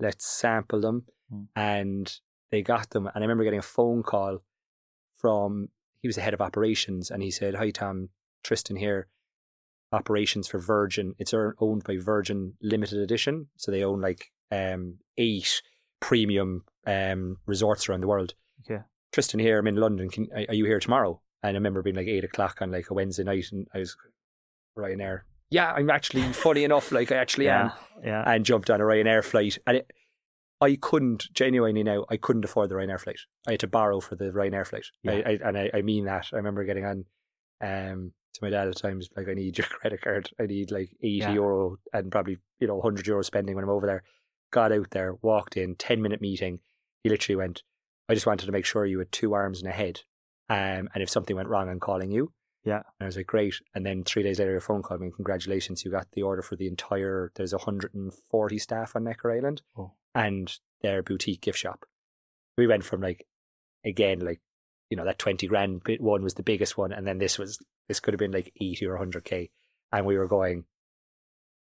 let's sample them. Hmm. And they got them. And I remember getting a phone call from, he was the head of operations, and he said, Hi, Tom, Tristan here, operations for Virgin. It's owned by Virgin Limited Edition. So they own like um, eight premium um, resorts around the world. Okay. Tristan here, I'm in London. Can, are are you here tomorrow? And I remember being like eight o'clock on like a Wednesday night, and I was Ryanair. Yeah, I'm actually funny enough, like I actually am, Yeah. Yeah. and jumped on a Ryanair flight. And it, I couldn't genuinely now. I couldn't afford the Ryanair flight. I had to borrow for the Ryanair flight. I, I, and I, I mean that. I remember getting on um, to my dad at times like, I need your *laughs* credit card. I need like eighty Yeah. euro and probably you know hundred euro spending when I'm over there. Got out there, walked in, ten minute meeting. He literally went. I just wanted to make sure you had two arms and a head. Um, and if something went wrong, I'm calling you. Yeah. And I was like, great. And then three days later, a phone call me, congratulations, you got the order for the entire, there's 140 staff on Necker Island Oh. and their boutique gift shop. We went from like, again, like, you know, that 20 grand bit one was the biggest one. And then this was, this could have been like 80 or 100K. And we were going,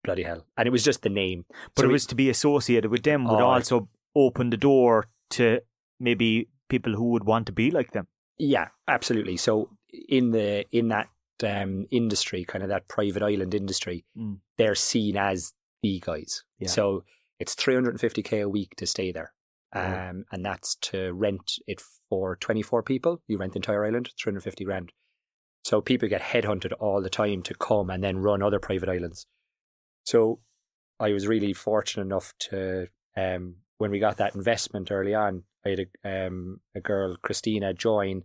bloody hell. And it was just the name. But So it was to be associated with them would Oh. also open the door to maybe people who would want to be like them. Yeah, absolutely. So in the in that um, industry, kind of that private island industry, Mm. they're seen as the guys. Yeah. So it's 350k a week to stay there. Um, and that's to rent it for 24 people. You rent the entire island, 350 grand. So people get headhunted all the time to come and then run other private islands. So I was really fortunate enough to, um, when we got that investment early on, I had a, um, a girl, Christina, join,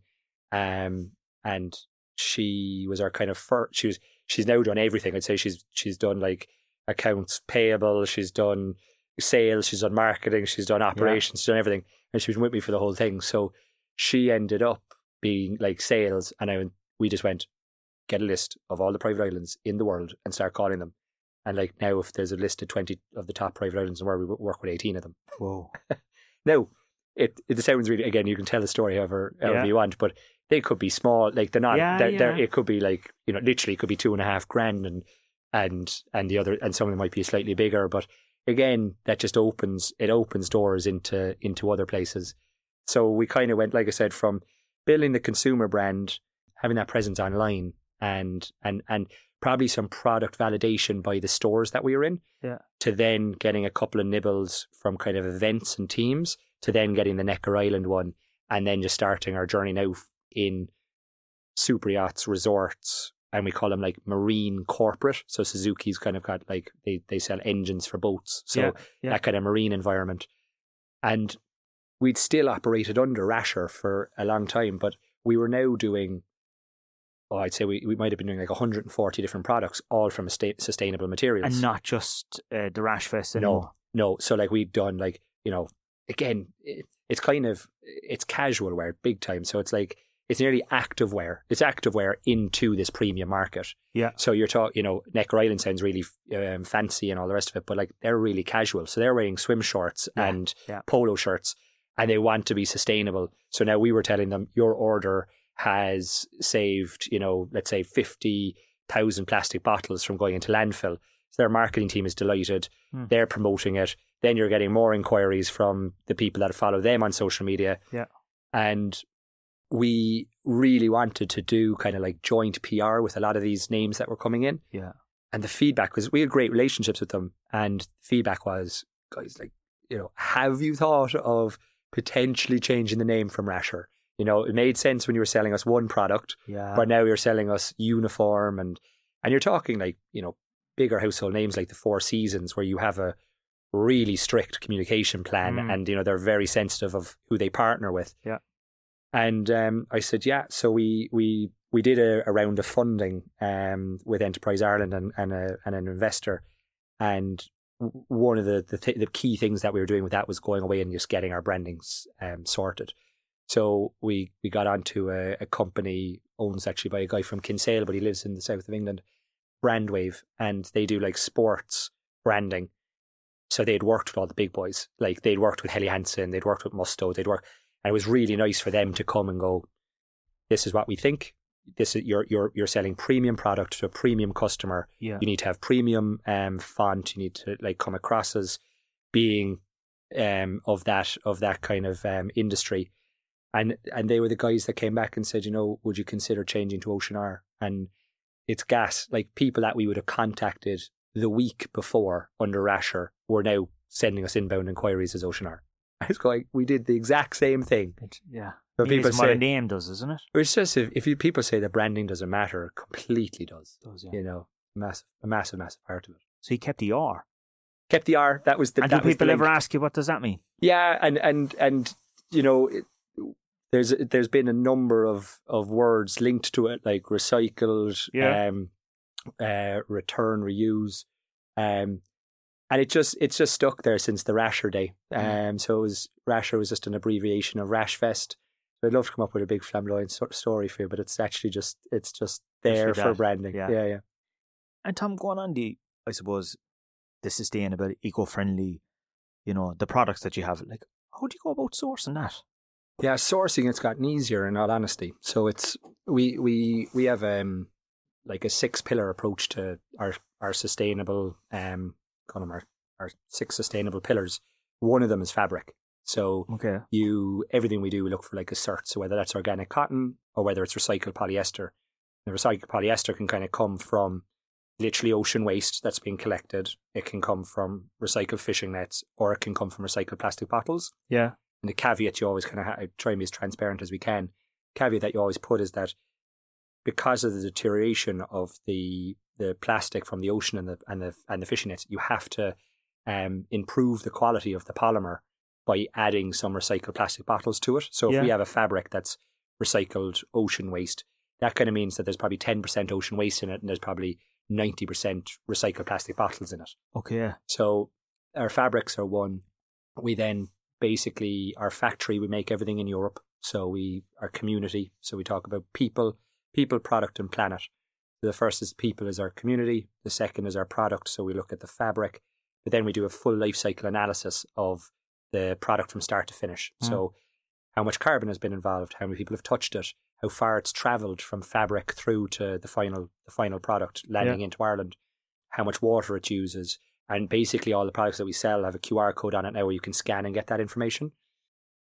um, and she was our kind of first. She was she's now done everything. I'd say she's she's done like accounts payable, she's done sales, she's done marketing, she's done operations, she's done everything, and she was with me for the whole thing. So she ended up being like sales, and I we just went get a list of all the private islands in the world and start calling them. And like now, if there's a list of twenty of the top private islands in the world, we work with eighteen of them. Whoa. *laughs* Now, it it sounds really again. You can tell the story however however Yeah. you want, but they could be small. Like they're not. Yeah, they're, They're, it could be like you know, literally, it could be two and a half grand, and and and the other, and some of them might be slightly bigger. But again, that just opens it opens doors into into other places. So we kind of went, like I said, from building the consumer brand, having that presence online, and and and probably some product validation by the stores that we were in. Yeah. To then getting a couple of nibbles from kind of events and teams, to then getting the Necker Island one, and then just starting our journey now in super yachts, resorts, and we call them like marine corporate. So Suzuki's kind of got like they, they sell engines for boats. So Yeah, yeah. that kind of marine environment. And we'd still operated under Rasher for a long time, but we were now doing oh, I'd say we, we might have been doing like 140 different products, all from a sta- sustainable materials. And not just uh, the rash vest No, no. So like we'd done like you know again, it, it's kind of it's casual wear big time. So it's like it's nearly active wear. It's active wear into this premium market. Yeah. So you're talking, you know, Necker Island sounds really um, fancy and all the rest of it, but like they're really casual. So they're wearing swim shorts Yeah, and yeah. polo shirts, and they want to be sustainable. So now we were telling them your order has saved, you know, let's say fifty thousand plastic bottles from going into landfill. So their marketing team is delighted. Hmm. They're promoting it. Then you're getting more inquiries from the people that follow them on social media. Yeah. And we really wanted to do kind of like joint PR with a lot of these names that were coming in. Yeah. And the feedback was we had great relationships with them. And feedback was, guys, like, you know, have you thought of potentially changing the name from Rasher? You know, it made sense when you were selling us one product, Yeah. but now you're selling us uniform and and you're talking like, you know, bigger household names like the Four Seasons where you have a really strict communication plan Mm. and you know they're very sensitive of who they partner with. Yeah. And um, I said, yeah. So we we we did a, a round of funding um, with Enterprise Ireland and and, a, and an investor, and one of the the, th- the key things that we were doing with that was going away and just getting our brandings um, sorted. So we we got onto a, a company owned actually by a guy from Kinsale, but he lives in the south of England, Brandwave, and they do like sports branding. So they'd worked with all the big boys, like they'd worked with Helly Hansen, they'd worked with Musto, they'd worked, and it was really nice for them to come and go. This is what we think. This is you're you're you're selling premium product to a premium customer. yeah. You need to have premium um, font. You need to like come across as being um, of that of that kind of um, industry. And and they were the guys that came back and said, you know, would you consider changing to Ocean R? And it's gas. Like people that we would have contacted the week before under Rasher were now sending us inbound inquiries as Ocean R. I was going, we did the exact same thing. It- yeah. But It people is what a say name does, isn't it? it's just if, if you, people say that branding doesn't matter, it completely does. does, yeah. You know, massive, a massive, massive part of it. So he kept the R. Kept the R. That was the. and do people ever ask you what does that mean? Yeah, and and and you know, it, there's there's been a number of of words linked to it, like recycled, Yeah. um, uh, return, reuse, um, and it just it's just stuck there since the Rasher day. Mm. Um, so it was Rasher was just an abbreviation of rash vest. So I'd love to come up with a big flamboyant sort of story for you, but it's actually just it's just there Just for for branding. yeah. yeah, yeah. And Tom, going on the, I suppose, the sustainable, eco-friendly, you know, the products that you have. Like, how do you go about sourcing that? Yeah, sourcing it's gotten easier in all honesty. So it's we we we have um like a six pillar approach to our our sustainable um call them our, our six sustainable pillars. One of them is fabric. So Okay. you everything we do we look for like a cert. So whether that's organic cotton or whether it's recycled polyester. The recycled polyester can kind of come from literally ocean waste that's being collected. It can come from recycled fishing nets or it can come from recycled plastic bottles. Yeah. And the caveat you always kind of ha- try and be as transparent as we can. Caveat that you always put is that because of the deterioration of the the plastic from the ocean and the and the and the fishing nets, you have to um, improve the quality of the polymer by adding some recycled plastic bottles to it. So if we have a fabric that's recycled ocean waste, that kind of means that there's probably ten percent ocean waste in it, and there's probably ninety percent recycled plastic bottles in it. Okay. So our fabrics are one. We then basically our factory we make everything in Europe. So we our community. So we talk about people, people, product, and planet. The first is people is our community. The second is our product. So we look at the fabric, but then we do a full life cycle analysis of the product from start to finish. Mm. So how much carbon has been involved, how many people have touched it, how far it's travelled from fabric through to the final the final product landing into Ireland, how much water it uses, and basically all the products that we sell have a QR code on it now where you can scan and get that information.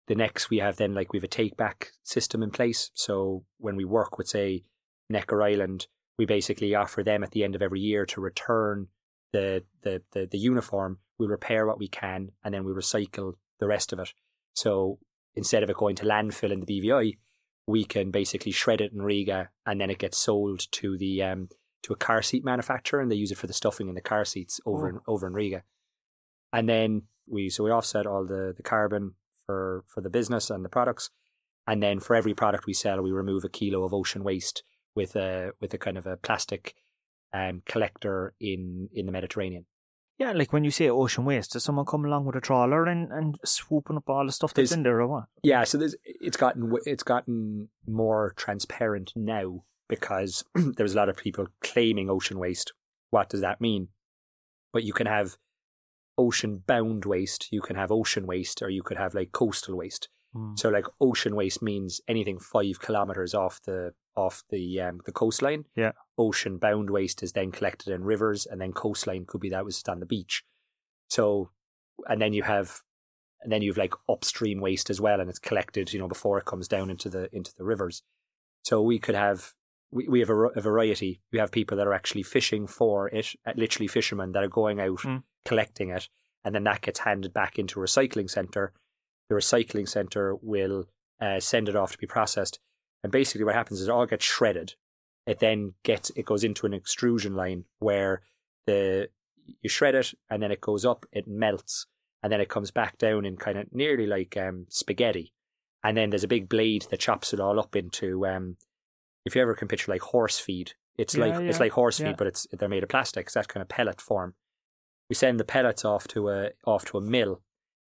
The next we have then like we have a take back system in place. So when we work with say Necker Island, we basically offer them at the end of every year to return the the the, the uniform. We repair what we can and then we recycle the rest of it. So instead of it going to landfill in the BVI, we can basically shred it in Riga and then it gets sold to the um, to a car seat manufacturer and they use it for the stuffing in the car seats over Oh. in over in Riga. And then we so we offset all the, the carbon for, for the business and the products. And then for every product we sell, we remove a kilo of ocean waste with a with a kind of a plastic um, collector in, in the Mediterranean. Yeah, like when you say ocean waste, does someone come along with a trawler and, and swooping up all the stuff that's There's- in there or what? Yeah, so there's, it's gotten it's gotten more transparent now because *clears throat* there's a lot of people claiming ocean waste. What does that mean? But you can have ocean bound waste, you can have ocean waste, or you could have like coastal waste. Mm. So like ocean waste means anything five kilometers off the off the um, the coastline. Yeah. Ocean bound waste is then collected in rivers, and then coastline could be that was on the beach. So, and then you have, and then you have like upstream waste as well, and it's collected, you know, before it comes down into the into the rivers. So we could have we, we have a, a variety. We have people that are actually fishing for it, uh, literally fishermen that are going out Mm. collecting it, and then that gets handed back into a recycling center. The recycling center will uh, send it off to be processed, and basically what happens is it all gets shredded. It then gets it goes into an extrusion line where the you shred it and then it goes up, it melts, and then it comes back down in kind of nearly like um, spaghetti. And then there's a big blade that chops it all up into um, if you ever can picture like horse feed, it's Yeah, like it's like horse feed, but it's they're made of plastic. It's that kind of pellet form. We send the pellets off to a off to a mill,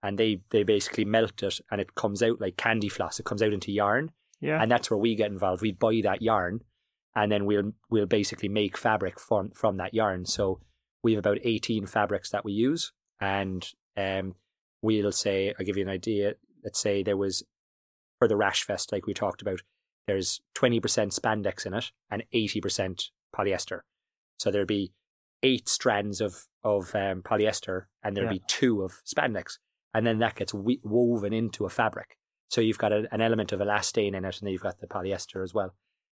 and they they basically melt it, and it comes out like candy floss. It comes out into yarn, Yeah. and that's where we get involved. We buy that yarn, and then we'll we'll basically make fabric from from that yarn. So we have about eighteen fabrics that we use, and um, we'll say I'll give you an idea. Let's say there was for the rash vest, like we talked about, there's twenty percent spandex in it and eighty percent polyester. So there'd be eight strands of of um, polyester, and there'd Yeah. be two of spandex, and then that gets we- woven into a fabric. So you've got a, an element of elastane in it, and then you've got the polyester as well.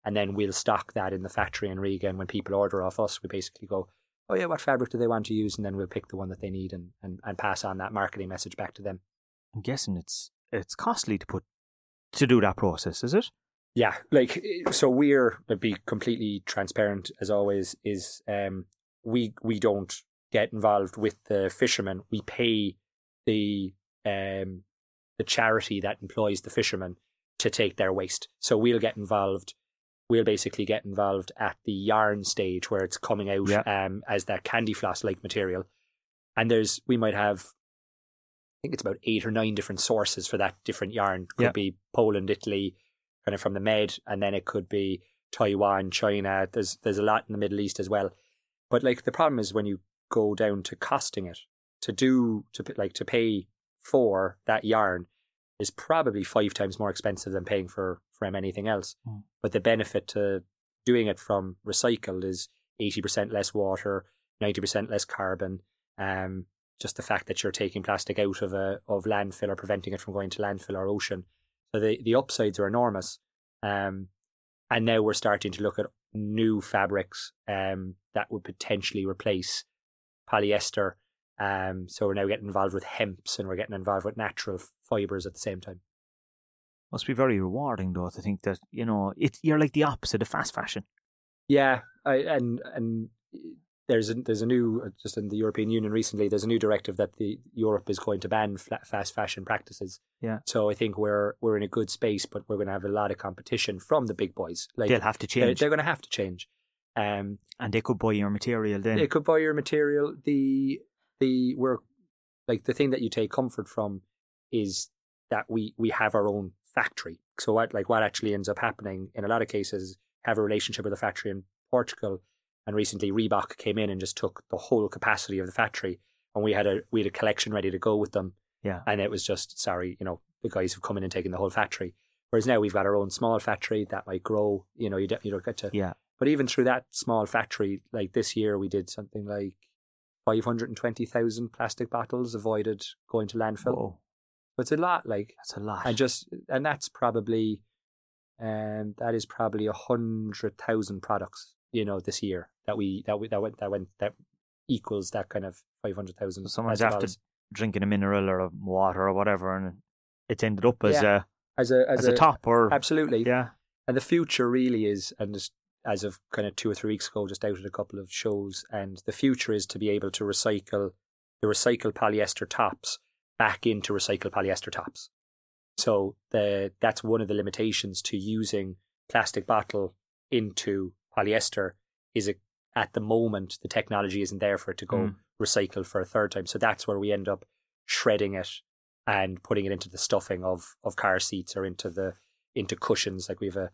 And then we'll stock that in the factory in Riga. And when people order off us, we basically go, "Oh yeah, what fabric do they want to use?" And then we'll pick the one that they need and, and, and pass on that marketing message back to them. I'm guessing it's it's costly to put to do that process, is it? Yeah, like so we're to be completely transparent as always. Is um we we don't get involved with the fishermen. We pay the um the charity that employs the fishermen to take their waste. So we'll get involved. We'll basically get involved at the yarn stage where it's coming out Yeah. um as that candy floss like material. And there's we might have I think it's about eight or nine different sources for that different yarn. Could Yeah. be Poland, Italy, kind of from the Med, and then it could be Taiwan, China. There's there's a lot in the Middle East as well. But like the problem is when you go down to costing it to do to like to pay for that yarn is probably five times more expensive than paying for from anything else. Mm. But the benefit to doing it from recycled is eighty percent less water, ninety percent less carbon. Um, just the fact that you're taking plastic out of a of landfill or preventing it from going to landfill or ocean. So the the upsides are enormous. Um, and now we're starting to look at new fabrics um, that would potentially replace polyester. Um, so we're now getting involved with hemps and we're getting involved with natural fibers at the same time. Must be very rewarding though to think that you know it. You're like the opposite of fast fashion. Yeah, I, and and there's a, there's a new uh, just in the European Union recently. There's a new directive that the Europe is going to ban fast fashion practices. Yeah. So I think we're we're in a good space, but we're going to have a lot of competition from the big boys. Like They'll have to they're, change, they're going to have to change. Um, and they could buy your material then. They could buy your material. The the we're like the thing that you take comfort from is that we we have our own factory. So what like what actually ends up happening in a lot of cases have a relationship with a factory in Portugal, and recently Reebok came in and just took the whole capacity of the factory, and we had a we had a collection ready to go with them, yeah, and it was just sorry, you know, the guys have come in and taken the whole factory. Whereas now we've got our own small factory that might grow. You know, you don't, you don't get to yeah. but even through that small factory, like this year, we did something like 520,000 plastic bottles avoided going to landfill. Whoa, But it's a lot, like, that's a lot. and just, and that's probably, um, that is probably a hundred thousand products, you know, this year that we, that we, that went, that went, that equals that kind of 500,000. So someone's plastic after drinking a mineral or a water or whatever, and it's ended up as a as a, as, as a, top or Absolutely. yeah, And the future really is, and just as of kind of two or three weeks ago, just out at a couple of shows, and the future is to be able to recycle the recycled polyester tops back into recycled polyester tops. So the that's one of the limitations to using plastic bottle into polyester is it at the moment the technology isn't there for it to go Mm. recycle for a third time. So that's where we end up shredding it and putting it into the stuffing of of car seats or into the into cushions. Like we've a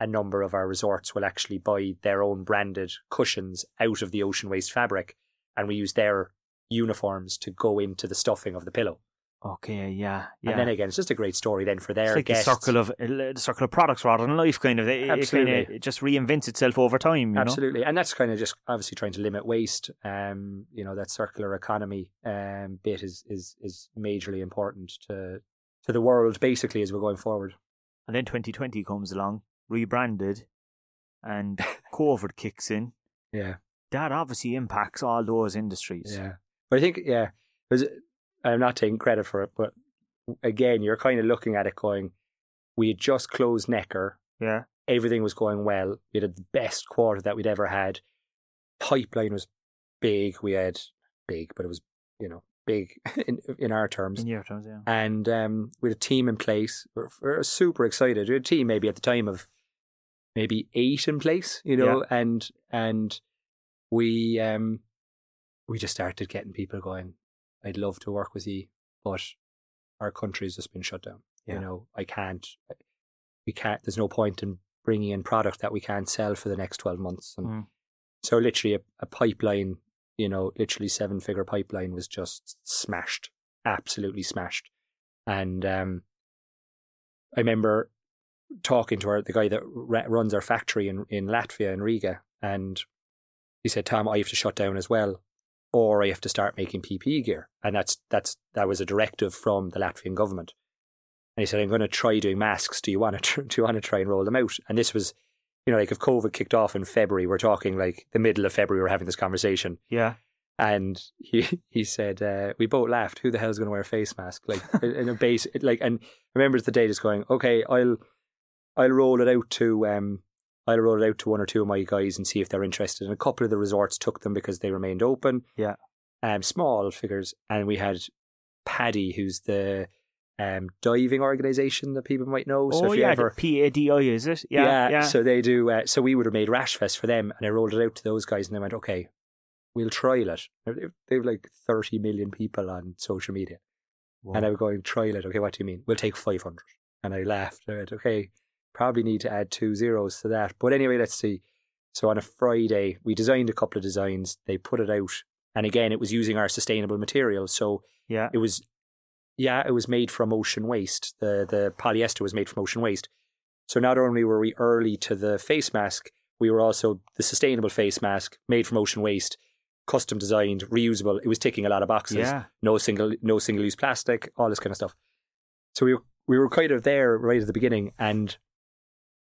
a number of our resorts will actually buy their own branded cushions out of the ocean waste fabric, and we use their uniforms to go into the stuffing of the pillow. Okay, yeah, yeah. And then again, it's just a great story then for their it's like guests. the circle of the circle of products rather than life, kind of. It, it Absolutely. kind of it just reinvents itself over time. You know? Absolutely, and that's kind of just obviously trying to limit waste. Um, you know that circular economy um bit is is is majorly important to to the world basically as we're going forward. And then 2020 comes along, rebranded, and COVID kicks in. Yeah, That obviously impacts all those industries. yeah. But I think yeah, because I'm not taking credit for it, but again, you're kind of looking at it going, we had just closed Necker, Yeah. everything was going well. We had the best quarter that we'd ever had. Pipeline was big. We had big, but it was you know big *laughs* in in our terms. In your terms, yeah. and um, we had a team in place. We're, we're super excited. We had a team maybe at the time of maybe eight in place, you know, and and we um we just started getting people going. I'd love to work with you, but our country's just been shut down. Yeah. You know, I can't. We can't. There's no point in bringing in product that we can't sell for the next twelve months. And Mm. so, literally, a, a pipeline, you know, literally seven figure pipeline was just smashed, absolutely smashed. And um, I remember talking to our, the guy that ra- runs our factory in, in Latvia, in Riga, and he said, Tom, I have to shut down as well, or I have to start making PPE gear. And that's, that's, that was a directive from the Latvian government. And he said, I'm going to try doing masks. Do you want to, do you want to try and roll them out? And this was, you know, like if COVID kicked off in February, we're talking like the middle of February, we're having this conversation. Yeah. And he *laughs* he said, uh, we both laughed. Who the hell's going to wear a face mask? Like *laughs* in a base, like. And I remember the day just going, okay, I'll I'll roll it out to um I'll roll it out to one or two of my guys and see if they're interested. And a couple of the resorts took them because they remained open. Yeah. Um, small figures, and we had PADI, who's the um diving organisation that people might know. So oh, if you yeah. ever PADI, is it? Yeah. Yeah. so they do. Uh, so we would have made rash vest for them, and I rolled it out to those guys, and they went, "Okay, we'll trial it." They've, like thirty million people on social media, and I was going, "Trial it." Okay, what do you mean? We'll take five hundred, and I laughed. I went, "Okay, probably need to add two zeros to that." But anyway, let's see. So on a Friday, we designed a couple of designs. They put it out, and again, it was using our sustainable materials. So yeah. it was yeah it was made from ocean waste the the polyester was made from ocean waste so not only were we early to the face mask we were also the sustainable face mask made from ocean waste custom designed reusable it was ticking a lot of boxes Yeah. no single no single use plastic all this kind of stuff so we were, we were kind of there right at the beginning and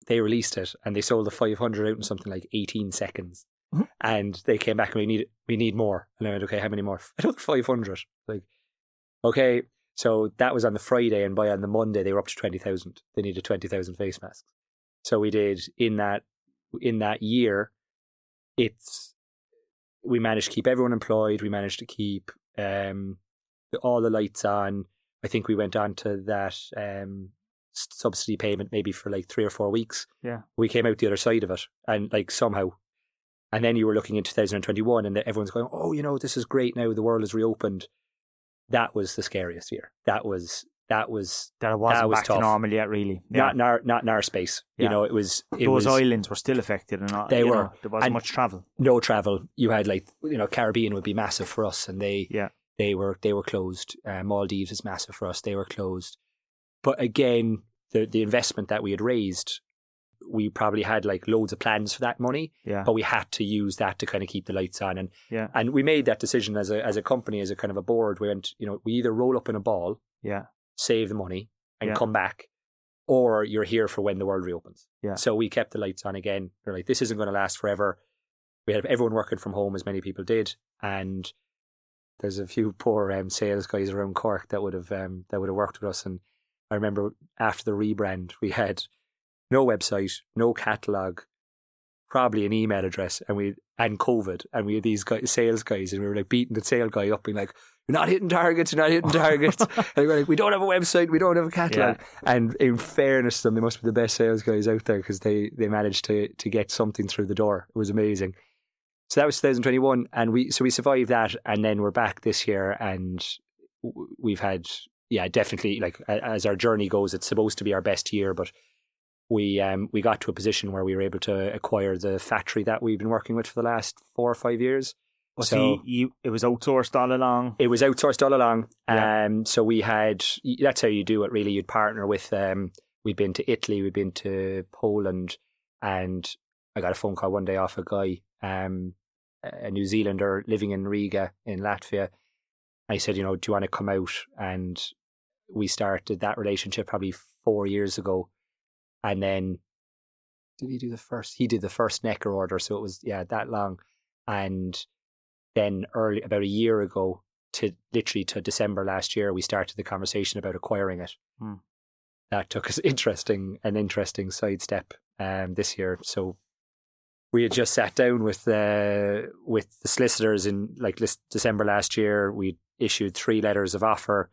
they released it and they sold the 500 out in something like 18 seconds. Mhm. and they came back and we need we need more. And I went okay how many more? *laughs* Another 500 like okay. So that was on the Friday and by on the Monday they were up to 20,000 they needed 20,000 face masks. So we did in that in that year it's we managed to keep everyone employed. We managed to keep um all the lights on. I think we went on to that um subsidy payment maybe for like 3 or 4 weeks Yeah. we came out the other side of it and like somehow and then you were looking in 2021 and everyone's going oh you know this is great now the world is reopened that was the scariest year that was that was That it wasn't was back tough. to normal yet, really. Yeah. not in our not in our space you know it was it Those was islands were still affected, and not, They were. know, there wasn't And- much travel. no travel you had like you know Caribbean would be massive for us and they Yeah. they were they were closed uh, Maldives is massive for us they were closed but again the the investment that we had raised we probably had like loads of plans for that money Yeah. but we had to use that to kind of keep the lights on and Yeah. and we made that decision as a as a company as a kind of a board we went you know we either roll up in a ball Yeah. save the money and Yeah. come back or you're here for when the world reopens Yeah. so we kept the lights on again we're like this isn't going to last forever we had everyone working from home as many people did and there's a few *laughs* poor um, sales guys around Cork that would have um, that would have worked with us and I remember after the rebrand we had no website no catalog probably an email address and we and COVID and we had these guys, sales guys and we were like beating the sale guy up being like you're not hitting targets you're not hitting targets. *laughs* And we were like we don't have a website we don't have a catalog. And in fairness to them they must be the best sales guys out there because they they managed to to get something through the door. It was amazing. So that was 2021, and we so we survived that, and then we're back this year, and we've had yeah, definitely like as our journey goes, it's supposed to be our best year, but we um we got to a position where we were able to acquire the factory that we've been working with for the last four or five years. Well, So- you, it was outsourced all along. It was outsourced all along. Yeah. Um, so we had that's how you do it. Really, you'd partner with. Um, we'd been to Italy, we'd been to Poland, and I got a phone call one day off a guy, um, a New Zealander living in Riga in Latvia. I said, you know, do you want to come out? And we started that relationship probably four years ago, and then did he do the first? He did the first Necker order, so it was yeah that long, and then early about a year ago to literally to December last year, we started the conversation about acquiring it. Hmm. That took us *laughs* interesting an interesting sidestep um, this year. So we had just sat down with uh, with the solicitors in like December last year. We issued three letters of offer,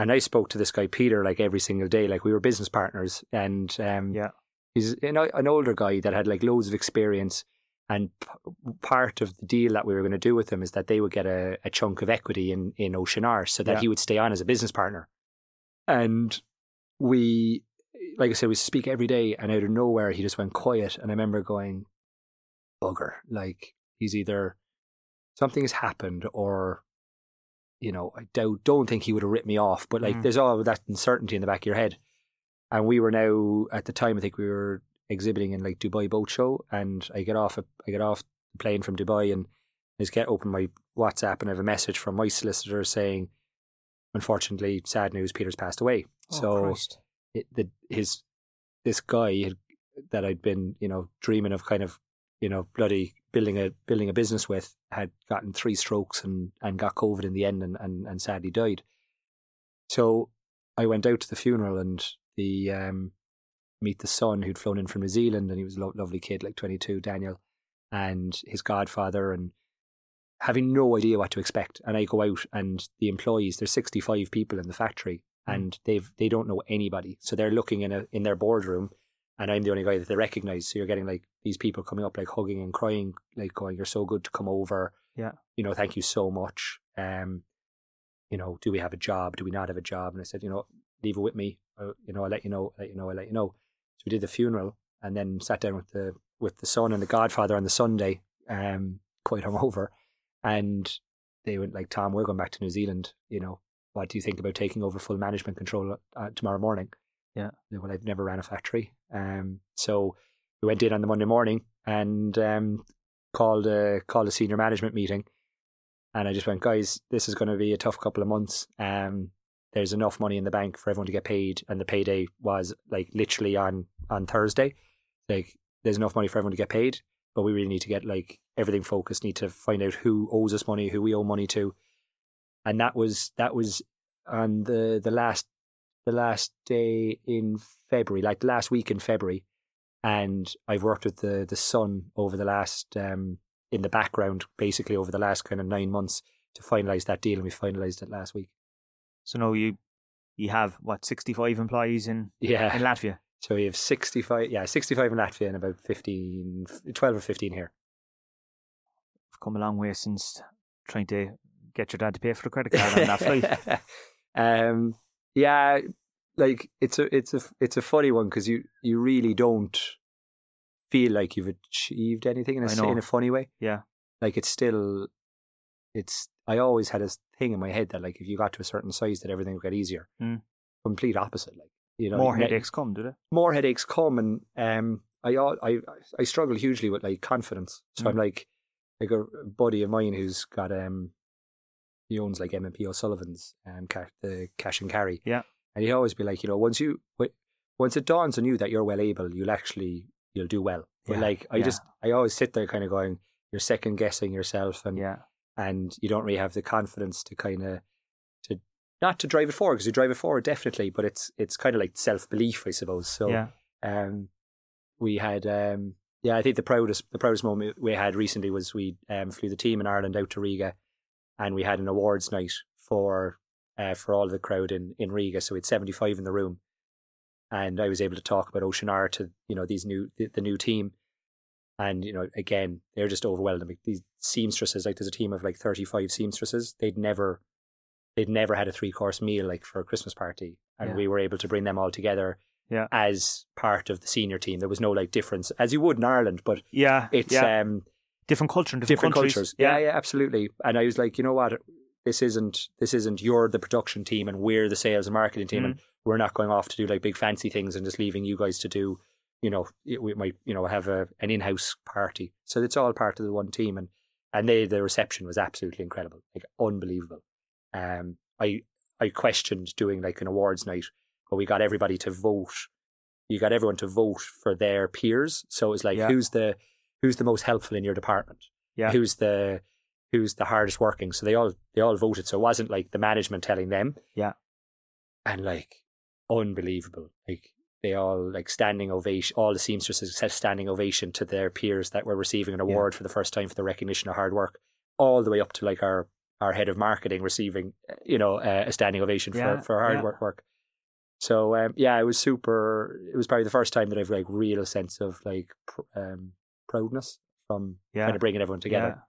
and I spoke to this guy Peter like every single day. Like we were business partners, and um, Yeah. he's an, an older guy that had like loads of experience. And p- part of the deal that we were going to do with him is that they would get a, a chunk of equity in in Ocean R, so that Yeah. he would stay on as a business partner. And we, like I said, we speak every day, and out of nowhere, he just went quiet. And I remember going, "Bugger!" Like he's either something has happened, or you know, I doubt, don't think he would have ripped me off. But like, Mm. there's all that uncertainty in the back of your head. And we were now at the time, I think we were exhibiting in like Dubai Boat Show, and I get off, a, I get off the plane from Dubai, and I just get open my WhatsApp, and I have a message from my solicitor saying, unfortunately, sad news, Peter's passed away. Oh, so it, the, his this guy had, that I'd been you know dreaming of kind of you know bloody building a building a business with had gotten three strokes and and got COVID in the end and and, and sadly died. So I went out to the funeral and the um, meet the son who'd flown in from New Zealand and he was a lo- lovely kid like 22 Daniel and his godfather and having no idea what to expect. And I go out and the employees there's 65 people in the factory and they've they don't know anybody. So they're looking in a in their boardroom and I'm the only guy that they recognize. So you're getting like these people coming up like hugging and crying like going you're so good to come over. Yeah. you know thank you so much. Um you know do we have a job? Do we not have a job? And I said you know leave it with me. Uh, you know I'll let you know I'll let you know I'll let you know. So we did the funeral and then sat down with the with the son and the godfather on the Sunday um quite hungover. And they went like Tom we're going back to New Zealand. You know what do you think about taking over full management control uh, tomorrow morning? Yeah. well I've never ran a factory. Um so we went in on the Monday morning and um called a called a senior management meeting. And I just went guys this is going to be a tough couple of months. Um there's enough money in the bank for everyone to get paid. And the payday was like literally on on Thursday. Like there's enough money for everyone to get paid but we really need to get like everything focused. Need to find out who owes us money who we owe money to. And that was that was on the the last the last day in February like the last week in February and I've worked with the the son over the last um in the background basically over the last kind of 9 months to finalize that deal and we finalized it last week So now you you have what sixty five employees in yeah in Latvia. So we have 65, yeah, 65 in Latvia and about 15, 12 or 15 here. I've come a long way since trying to get your dad to pay for the credit card on that flight. *laughs* um, yeah, like it's a, it's a, it's a funny one because you, you really don't feel like you've achieved anything in a, I s- know. in a funny way. Yeah. Like it's still, it's, I always had a thing in my head that like if you got to a certain size that everything would get easier. Mm. Complete opposite. Like, you know, More headaches come, do they? more headaches come and um I I I struggle hugely with like confidence. So I'm Mm. like like a buddy of mine who's got um he owns like M&P O'Sullivan's um ca- the cash and carry. Yeah. And he'd always be like, you know, once you once it dawns on you that you're well able, you'll actually you'll do well. But Yeah, like I yeah. just I always sit there kind of going you're second guessing yourself and Yeah. and you don't really have the confidence to kind of to not to drive it forward because you drive it forward definitely, but it's it's kind of like self belief, I suppose. So yeah. um, we had um, yeah, I think the proudest the proudest moment we had recently was we um, flew the team in Ireland out to Riga, and we had an awards night for uh, for all of the crowd in in Riga. So we had seventy five in the room, and I was able to talk about Ocean R to you know these new the, the new team, And you know, again, they're just overwhelmed. Like, these seamstresses, like there's a team of like 35 seamstresses. They'd never, they'd never had a three course meal like for a Christmas party, and Yeah. we were able to bring them all together Yeah. as part of the senior team. There was no like difference as you would in Ireland, but Yeah, it's yeah. um different culture in different, different cultures. Yeah, yeah, absolutely. And I was like, you know what? This isn't this isn't you're the production team and we're the sales and marketing team, and we're not going off to do like big fancy things and just leaving you guys to do. You know, we might you know have a an in house party, so it's all part of the one team, and and they the reception was absolutely incredible, like unbelievable. Um, I I questioned doing like an awards night, but we got everybody to vote. You got everyone to vote for their peers, so it was like Yeah. who's the who's the most helpful in your department Yeah. who's the who's the hardest working. So they all they all voted. So it wasn't like the management telling them. Yeah. And like unbelievable. Like they all like standing ovation all the seamstresses said standing ovation to their peers that were receiving an Yeah. award for the first time for the recognition of hard work. All the way up to like our our head of marketing receiving you know uh, a standing ovation Yeah, for, for hard yeah. work work. So um, yeah, it was super. It was probably the first time that I've like real sense of like pr- um, proudness from Yeah. kind of bringing everyone together.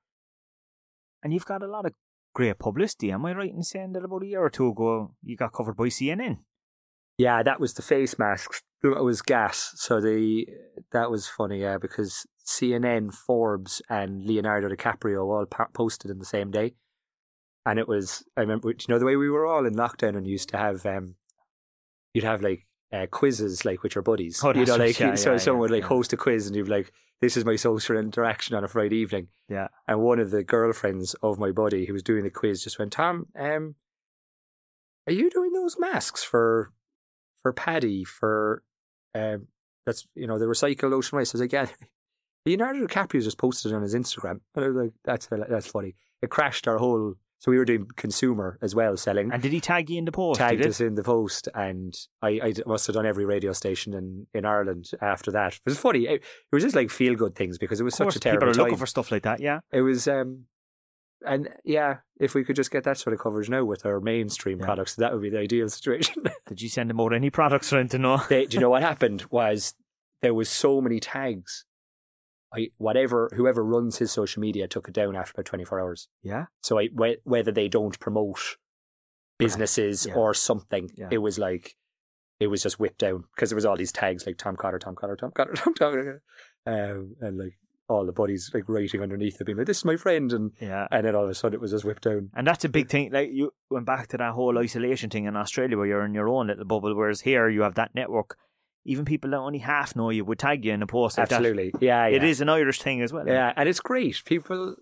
And you've got a lot of great publicity. Am I right in saying that about a year or two ago you got covered by CNN? Yeah, that was the face masks. It was gas. So the that was funny, yeah, because CNN, Forbes, and Leonardo DiCaprio all po- posted in the same day, and it was. I remember, you know, the way we were all in lockdown and used to have, um, you'd have like uh, quizzes, like with your buddies. Oh, you know, like yeah, so yeah, someone yeah, would like host a quiz, and you'd be like, "This is my social interaction on a Friday evening." Yeah. And one of the girlfriends of my buddy who was doing the quiz just went, Tom, um, are you doing those masks for for PADI for um that's you know the recycled ocean waste? I was like, Yeah. *laughs* Leonardo DiCaprio just posted it on his Instagram. And I was like, That's that's funny. It crashed our whole so we were doing consumer as well, selling. And did he tag you in the post? tagged us in the post, and I, I must have done every radio station in, in Ireland after that. It was funny. It, it was just like feel good things because it was such a terrible people are time looking for stuff like that. Yeah. it was um and yeah if we could just get that sort of coverage now with our mainstream Yeah. products that would be the ideal situation *laughs* Did you send them out any products or anything? No. they, do you know what *laughs* happened was there was so many tags I, whatever whoever runs his social media took it down after about 24 hours Yeah. so I, whe- whether they don't promote businesses Yeah. or something Yeah. it was like it was just whipped down because there was all these tags like Tom Cotter Tom Cotter Tom Cotter *laughs* Tom Cotter um, and like all the buddies like writing underneath it being like this is my friend and Yeah. and then all of a sudden it was just whipped down. And that's a big thing. Like you went back to that whole isolation thing in Australia, where you're in your own little bubble, whereas here you have that network. Even people that only half know you would tag you in a post like that. Absolutely, yeah, yeah, It is an Irish thing as well. yeah, and it's great. People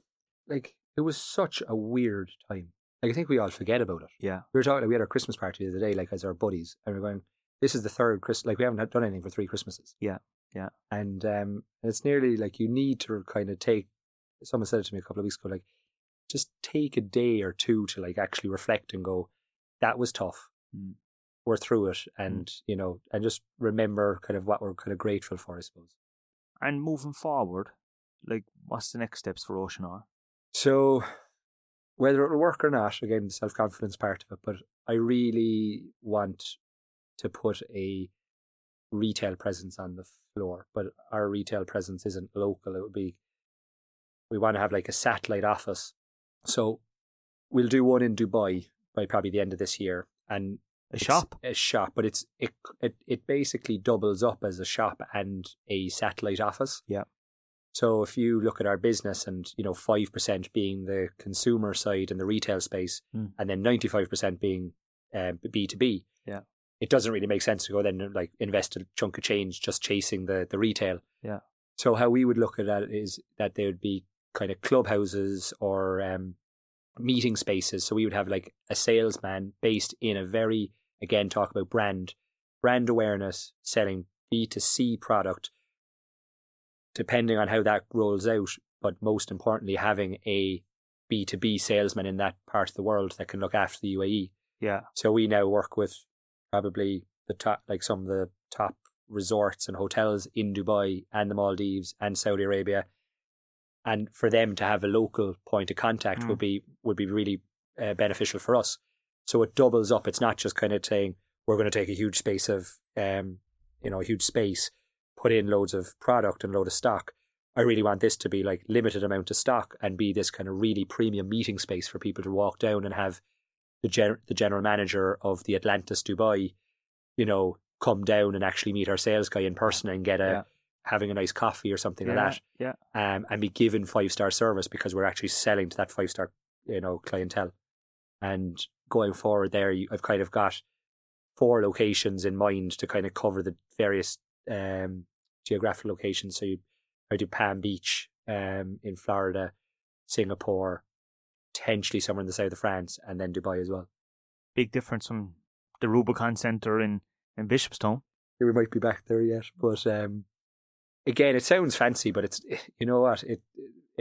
like it was such a weird time. Like I think we all forget about it. Yeah. We were talking. Like, We had our Christmas party the other day, like as our buddies, and we are going. This is the third Christmas. Like we haven't done anything for three Christmases. Yeah, yeah. And um, it's nearly like you need to kind of take. Someone said it to me a couple of weeks ago. Like, just take a day or two to like actually reflect and go, that was tough. Mm. We're through it, mm. and you know, and just remember kind of what we're kind of grateful for, I suppose. And moving forward, like what's the next steps for Ocean R? So, whether it'll work or not, again, the self confidence part of it, but I really want to put a retail presence on the floor. But our retail presence isn't local. It would be, we want to have like a satellite office. So, we'll do one in Dubai by probably the end of this year. And A it's shop? a shop, but it's it, it it basically doubles up as a shop and a satellite office. Yeah. So if you look at our business, and you know five percent being the consumer side and the retail space, Mm. and then ninety five percent being B two B, Yeah. it doesn't really make sense to go then like invest a chunk of change just chasing the the retail. Yeah. So how we would look at that is that there would be kind of clubhouses or um, meeting spaces. So we would have like a salesman based in a very again talk about brand brand awareness, selling B two C product. Depending on how that rolls out, but most importantly, having a B two B salesman in that part of the world that can look after the UAE. Yeah. So we now work with probably the top, like some of the top resorts and hotels in Dubai and the Maldives and Saudi Arabia, and for them to have a local point of contact Mm. would be would be really uh, beneficial for us. So it doubles up. It's not just kind of saying we're going to take a huge space of, um, you know, a huge space, put in loads of product and load of stock. I really want this to be like limited amount of stock and be this kind of really premium meeting space for people to walk down and have the gen- the general manager of the Atlantis Dubai, you know, come down and actually meet our sales guy in person and get a Yeah. having a nice coffee or something yeah, like yeah. that, um, and be given five star service because we're actually selling to that five star, you know, clientele. And going forward, there you, I've kind of got four locations in mind to kind of cover the various um, geographical locations. So you, I do Palm Beach um, in Florida, Singapore, potentially somewhere in the south of France, and then Dubai as well. Big difference from the Rubicon Centre in, in Bishopstown. we might be back there yet. But um, again, it sounds fancy, but it's *laughs* you know what it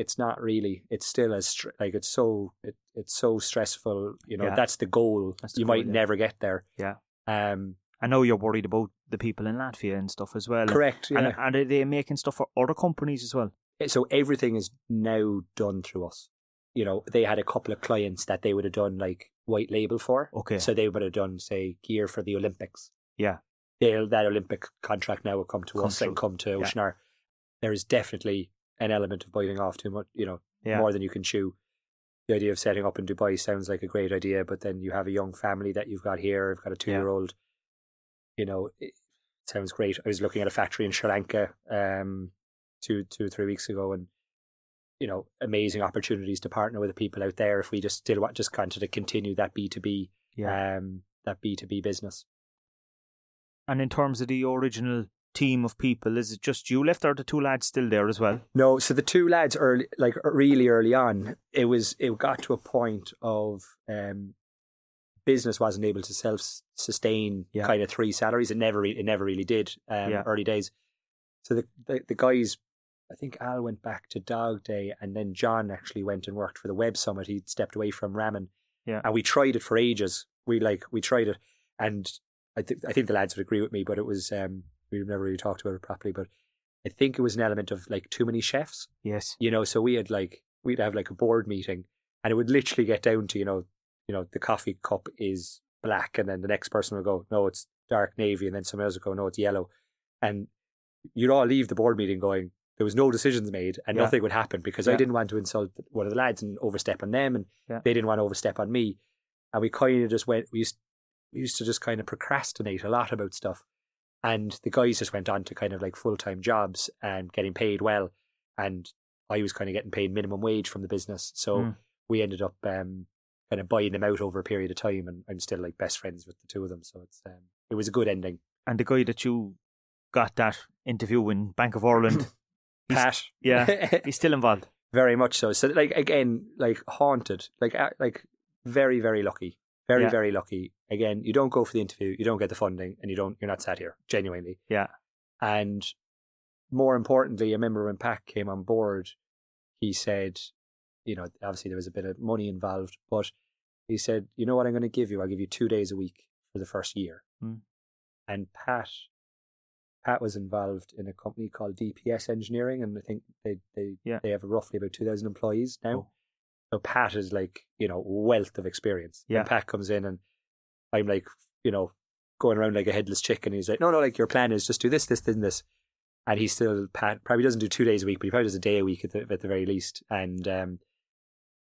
it's not really. It's still as str- like it's so it, it's so stressful. You know Yeah. that's the goal. That's the you goal, might yeah. never get there. Yeah. Um. I know you're worried about the people in Latvia and stuff as well. Correct. Yeah. And are they making stuff for other companies as well? so everything is now done through us. You know, they had a couple of clients that they would have done like white label for. Okay. So they would have done, say, gear for the Olympics. Yeah. They'll, that Olympic contract now will come to Come us and through. come to Yeah. Oceanar. There is definitely an element of biting off too much, you know, Yeah. more than you can chew. The idea of setting up in Dubai sounds like a great idea, but then you have a young family that you've got here. You've got a two year old. You know, it sounds great. I was looking at a factory in Sri Lanka um, two, two or three weeks ago, and you know, amazing opportunities to partner with the people out there. If we just still want, just kind of continue that B two B, Yeah. um, that B two B business. and in terms of the original team of people, is it just you left or are the two lads still there as well? No, so the two lads early, like really early on, it was it got to a point of um, business wasn't able to self sustain Yeah. kind of three salaries. It never it never really did. Um, Yeah. early days. So the, the the guys, I think Al went back to Dog Day, and then John actually went and worked for the Web Summit. He stepped away from Ramen, Yeah. and we tried it for ages. We like we tried it, and I think I think the lads would agree with me, but it was um, we've never really talked about it properly, but. I think it was an element of like too many chefs Yes. you know so we had like we'd have like a board meeting and it would literally get down to you know you know the coffee cup is black and then the next person would go no it's dark navy and then someone else would go no it's yellow and you'd all leave the board meeting going there was no decisions made and Yeah. nothing would happen because I didn't want to insult one of the lads and overstep on them and Yeah. they didn't want to overstep on me and we kind of just went we used we used to just kind of procrastinate a lot about stuff and the guys just went on to kind of like full-time jobs and getting paid well and I was kind of getting paid minimum wage from the business. So Mm. we ended up um, kind of buying them out over a period of time, and I'm still like best friends with the two of them. So it's um, it was a good ending. And the guy that you got that interview in Bank of Ireland, *laughs* Pat, yeah, *laughs* he's still involved. very much so. So like again, like haunted, like like very very lucky, very Yeah. very lucky. Again, you don't go for the interview, you don't get the funding, and you don't you're not sat here genuinely. Yeah. And more importantly, I remember when Pat came on board, he said, you know, obviously there was a bit of money involved, but he said, you know what I'm going to give you? I'll give you two days a week for the first year. Hmm. And Pat, Pat was involved in a company called DPS Engineering, and I think they they Yeah. they have roughly about two thousand employees now. Oh. So Pat is like, you know, wealth of experience. Yeah. And Pat comes in and I'm like, you know, going around like a headless chicken. He's like, no, no, like your plan is just do this, this, this, and this. And he still, Pat probably doesn't do two days a week, but he probably does a day a week at the, at the very least. And um,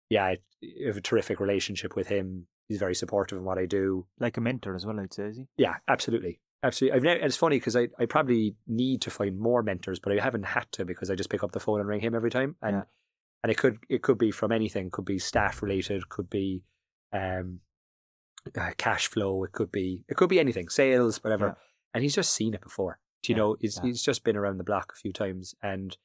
yeah, I, have a terrific relationship with him. He's very supportive of what I do. Like a mentor as well, I'd say, is he? Yeah, absolutely. Absolutely. I've never, it's funny because I, I probably need to find more mentors, but I haven't had to because I just pick up the phone and ring him every time. And Yeah. and it could it could be from anything, could be staff related, could be um uh, cash flow, it could be it could be anything, sales, whatever. Yeah. And he's just seen it before. Do you Yeah, know, he's yeah. he's just been around the block a few times and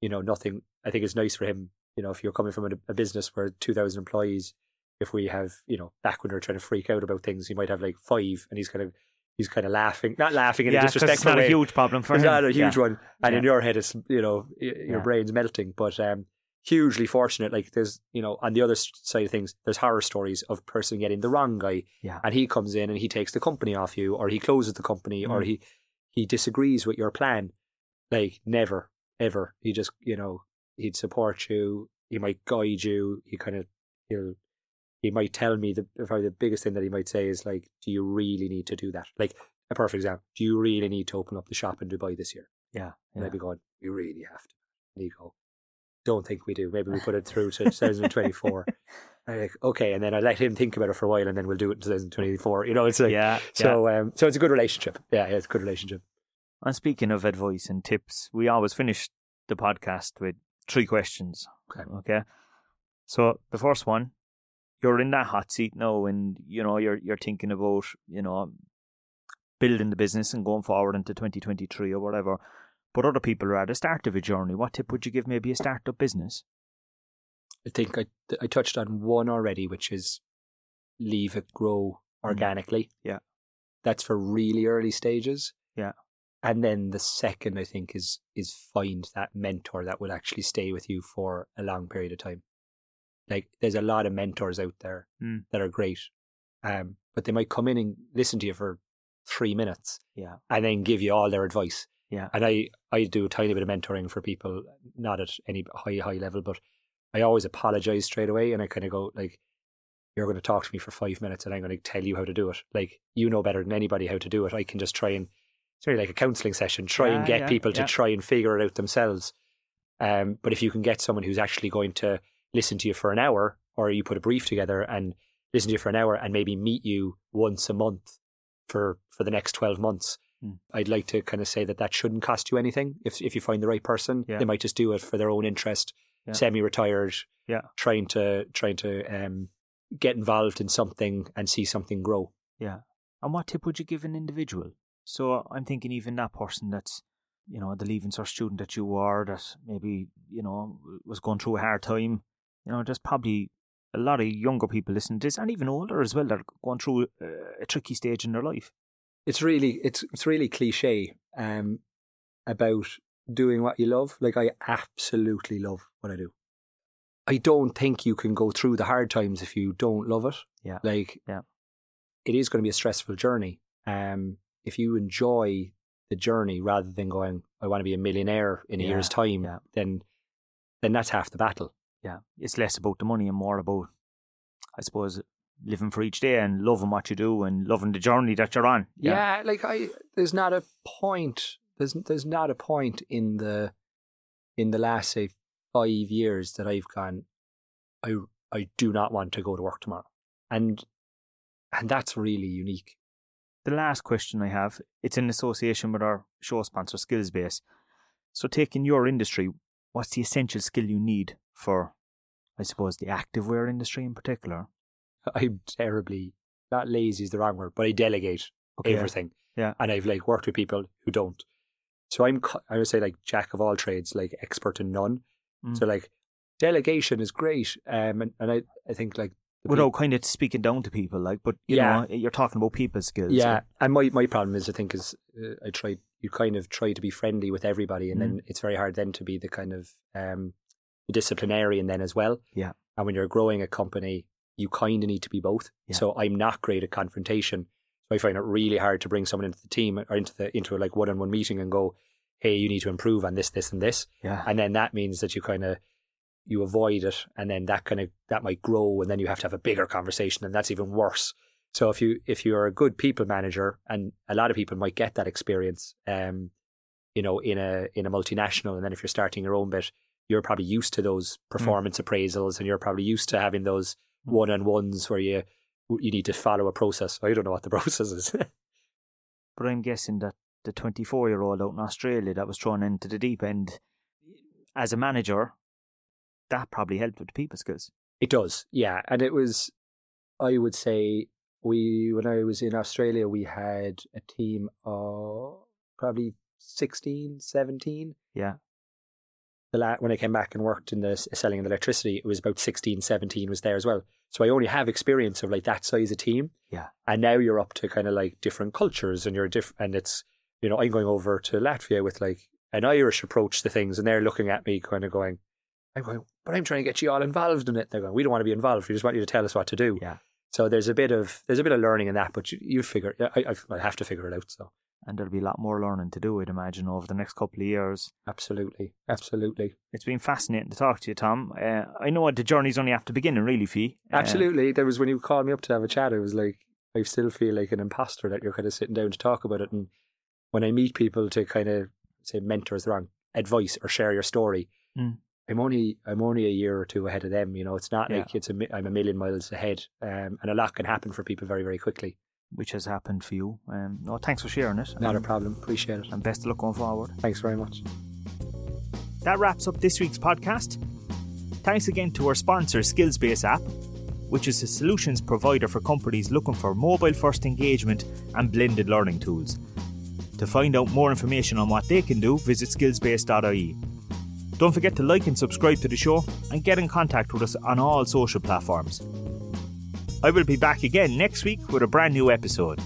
you know, nothing I think it's nice for him, you know, if you're coming from a, a business where two thousand employees, if we have, you know, back when we're trying to freak out about things, he might have like five and he's kind of he's kind of laughing, not laughing in yeah, a disrespectful it's not way. a huge problem for it's him. not a huge yeah. one, and in your head, it's you know your Yeah. brain's melting. But um, hugely fortunate. Like there's you know on the other side of things, there's horror stories of person getting the wrong guy, Yeah. and he comes in and he takes the company off you, or he closes the company, or Mm. he he disagrees with your plan. Like never ever, he just you know he'd support you. He might guide you. He kind of he'll he might tell me the probably the biggest thing that he might say is like, do you really need to do that? Like a perfect example. Do you really need to open up the shop in Dubai this year? Yeah. And yeah. I'd be going, you really have to. And you go, don't think we do. Maybe we put it through to *laughs* 2024. I'm like, okay, and then I let him think about it for a while, and then we'll do it in 2024. You know, it's like yeah. so. Um, so it's a good relationship. Yeah, yeah, it's a good relationship. And speaking of advice and tips, we always finish the podcast with three questions. Okay. Okay. So the first one, you're in that hot seat now, and you know you're you're thinking about you know building the business and going forward into 2023 or whatever. But other people are at the start of a journey. What tip would you give maybe a startup business? I think I I touched on one already, which is leave it grow organically. Yeah. That's for really early stages. Yeah. And then the second I think is is find that mentor that will actually stay with you for a long period of time. Like there's a lot of mentors out there Mm. that are great. Um, but they might come in and listen to you for three minutes Yeah. and then give you all their advice. Yeah. And I, I do a tiny bit of mentoring for people, not at any high, high level, but I always apologize straight away. And I kind of go, like, you're going to talk to me for five minutes and I'm going to tell you how to do it. Like, you know better than anybody how to do it. I can just try and, it's really like a counseling session, try Yeah, and get yeah, people to try and figure it out themselves. Um, but if you can get someone who's actually going to listen to you for an hour, or you put a brief together and listen to you for an hour and maybe meet you once a month for for the next 12 months Hmm. i'd like to kind of say that that shouldn't cost you anything if if you find the right person Yeah. they might just do it for their own interest Yeah. semi-retired Yeah. trying to trying to um get involved in something and see something grow Yeah. And what tip would you give an individual? So I'm thinking even that person that's, you know, the Leaving Cert student that you were, that maybe, you know, was going through a hard time. You know, there's probably a lot of younger people listening to this, and even older as well, that are going through a, a tricky stage in their life. It's really it's it's really cliche um about doing what you love like i absolutely love what i do i don't think you can go through the hard times if you don't love it Yeah. like Yeah. it is going to be a stressful journey um if you enjoy the journey rather than going i want to be a millionaire in a Yeah, year's time yeah. then then that's half the battle Yeah. It's less about the money and more about, I suppose, living for each day and loving what you do and loving the journey that you're on. Yeah. like I there's not a point there's there's not a point in the in the last say five years that I've gone I I do not want to go to work tomorrow. And and that's really unique. The last question I have, it's in association with our show sponsor, Skillsbase. So, taking your industry, what's the essential skill you need for, I suppose, the activewear industry in particular? *laughs* I'm terribly not lazy is the wrong word, but I delegate Okay. everything. Yeah. And I've like worked with people who don't. So I'm I would say like jack of all trades, like expert in none. Mm. So like delegation is great. Um and, and I, I think like Without kind of speaking down to people, like, but you Yeah. know, you're talking about people skills. Yeah, and my, my problem is I think is uh, I try you kind of try to be friendly with everybody, and Mm. then it's very hard then to be the kind of um, disciplinarian then as well. Yeah. and when you're growing a company, you kind of need to be both. Yeah. So I'm not great at confrontation, so I find it really hard to bring someone into the team or into the into like one on one meeting and go, hey, you need to improve on this, this, and this, yeah, and then that means that you kind of you avoid it, and then that kind of that might grow, and then you have to have a bigger conversation, and that's even worse. So if you if you're a good people manager, and a lot of people might get that experience, um, you know, in a in a multinational, and then if you're starting your own bit, you're probably used to those performance appraisals, and you're probably used to having those Hmm. one on ones where you you need to follow a process. I don't know what the *laughs* process is. but I'm guessing that the 24 year old out in Australia that was thrown into the deep end as a manager, that probably helped with the people skills. It does, yeah. And it was, I would say, we when I was in Australia, we had a team of probably 16, 17. Yeah. The la- when I came back and worked in the selling of electricity, it was about 16, 17 was there as well. So I only have experience of like that size of team. Yeah. And now you're up to kind of like different cultures and you're different, and it's, you know, I'm going over to Latvia with like an Irish approach to things and they're looking at me kind of going, I'm going, but I'm trying to get you all involved in it. They're going, we don't want to be involved. We just want you to tell us what to do. Yeah. So there's a bit of there's a bit of learning in that, but you, you figure I, I I have to figure it out. So And there'll be a lot more learning to do, I'd imagine, over the next couple of years. absolutely, absolutely, It's been fascinating to talk to you, Tom. Uh, I know the journey's only after beginning, really, Fee. Uh, absolutely. There was when you called me up to have a chat. It was like I still feel like an imposter that you're kind of sitting down to talk about it. And when I meet people to kind of say mentor is wrong advice or share your story, Mm. I'm only I'm only a year or two ahead of them. You know, it's not Yeah. like it's a I'm a million miles ahead, um, and a lot can happen for people very very quickly. Which has happened for you. Um, no, thanks for sharing it. Not a problem. Appreciate it. and best of luck going forward. Thanks very much. That wraps up this week's podcast. Thanks again to our sponsor, Skillsbase app, which is a solutions provider for companies looking for mobile first engagement and blended learning tools. To find out more information on what they can do, visit skillsbase.ie. Don't forget to like and subscribe to the show and get in contact with us on all social platforms. I will be back again next week with a brand new episode.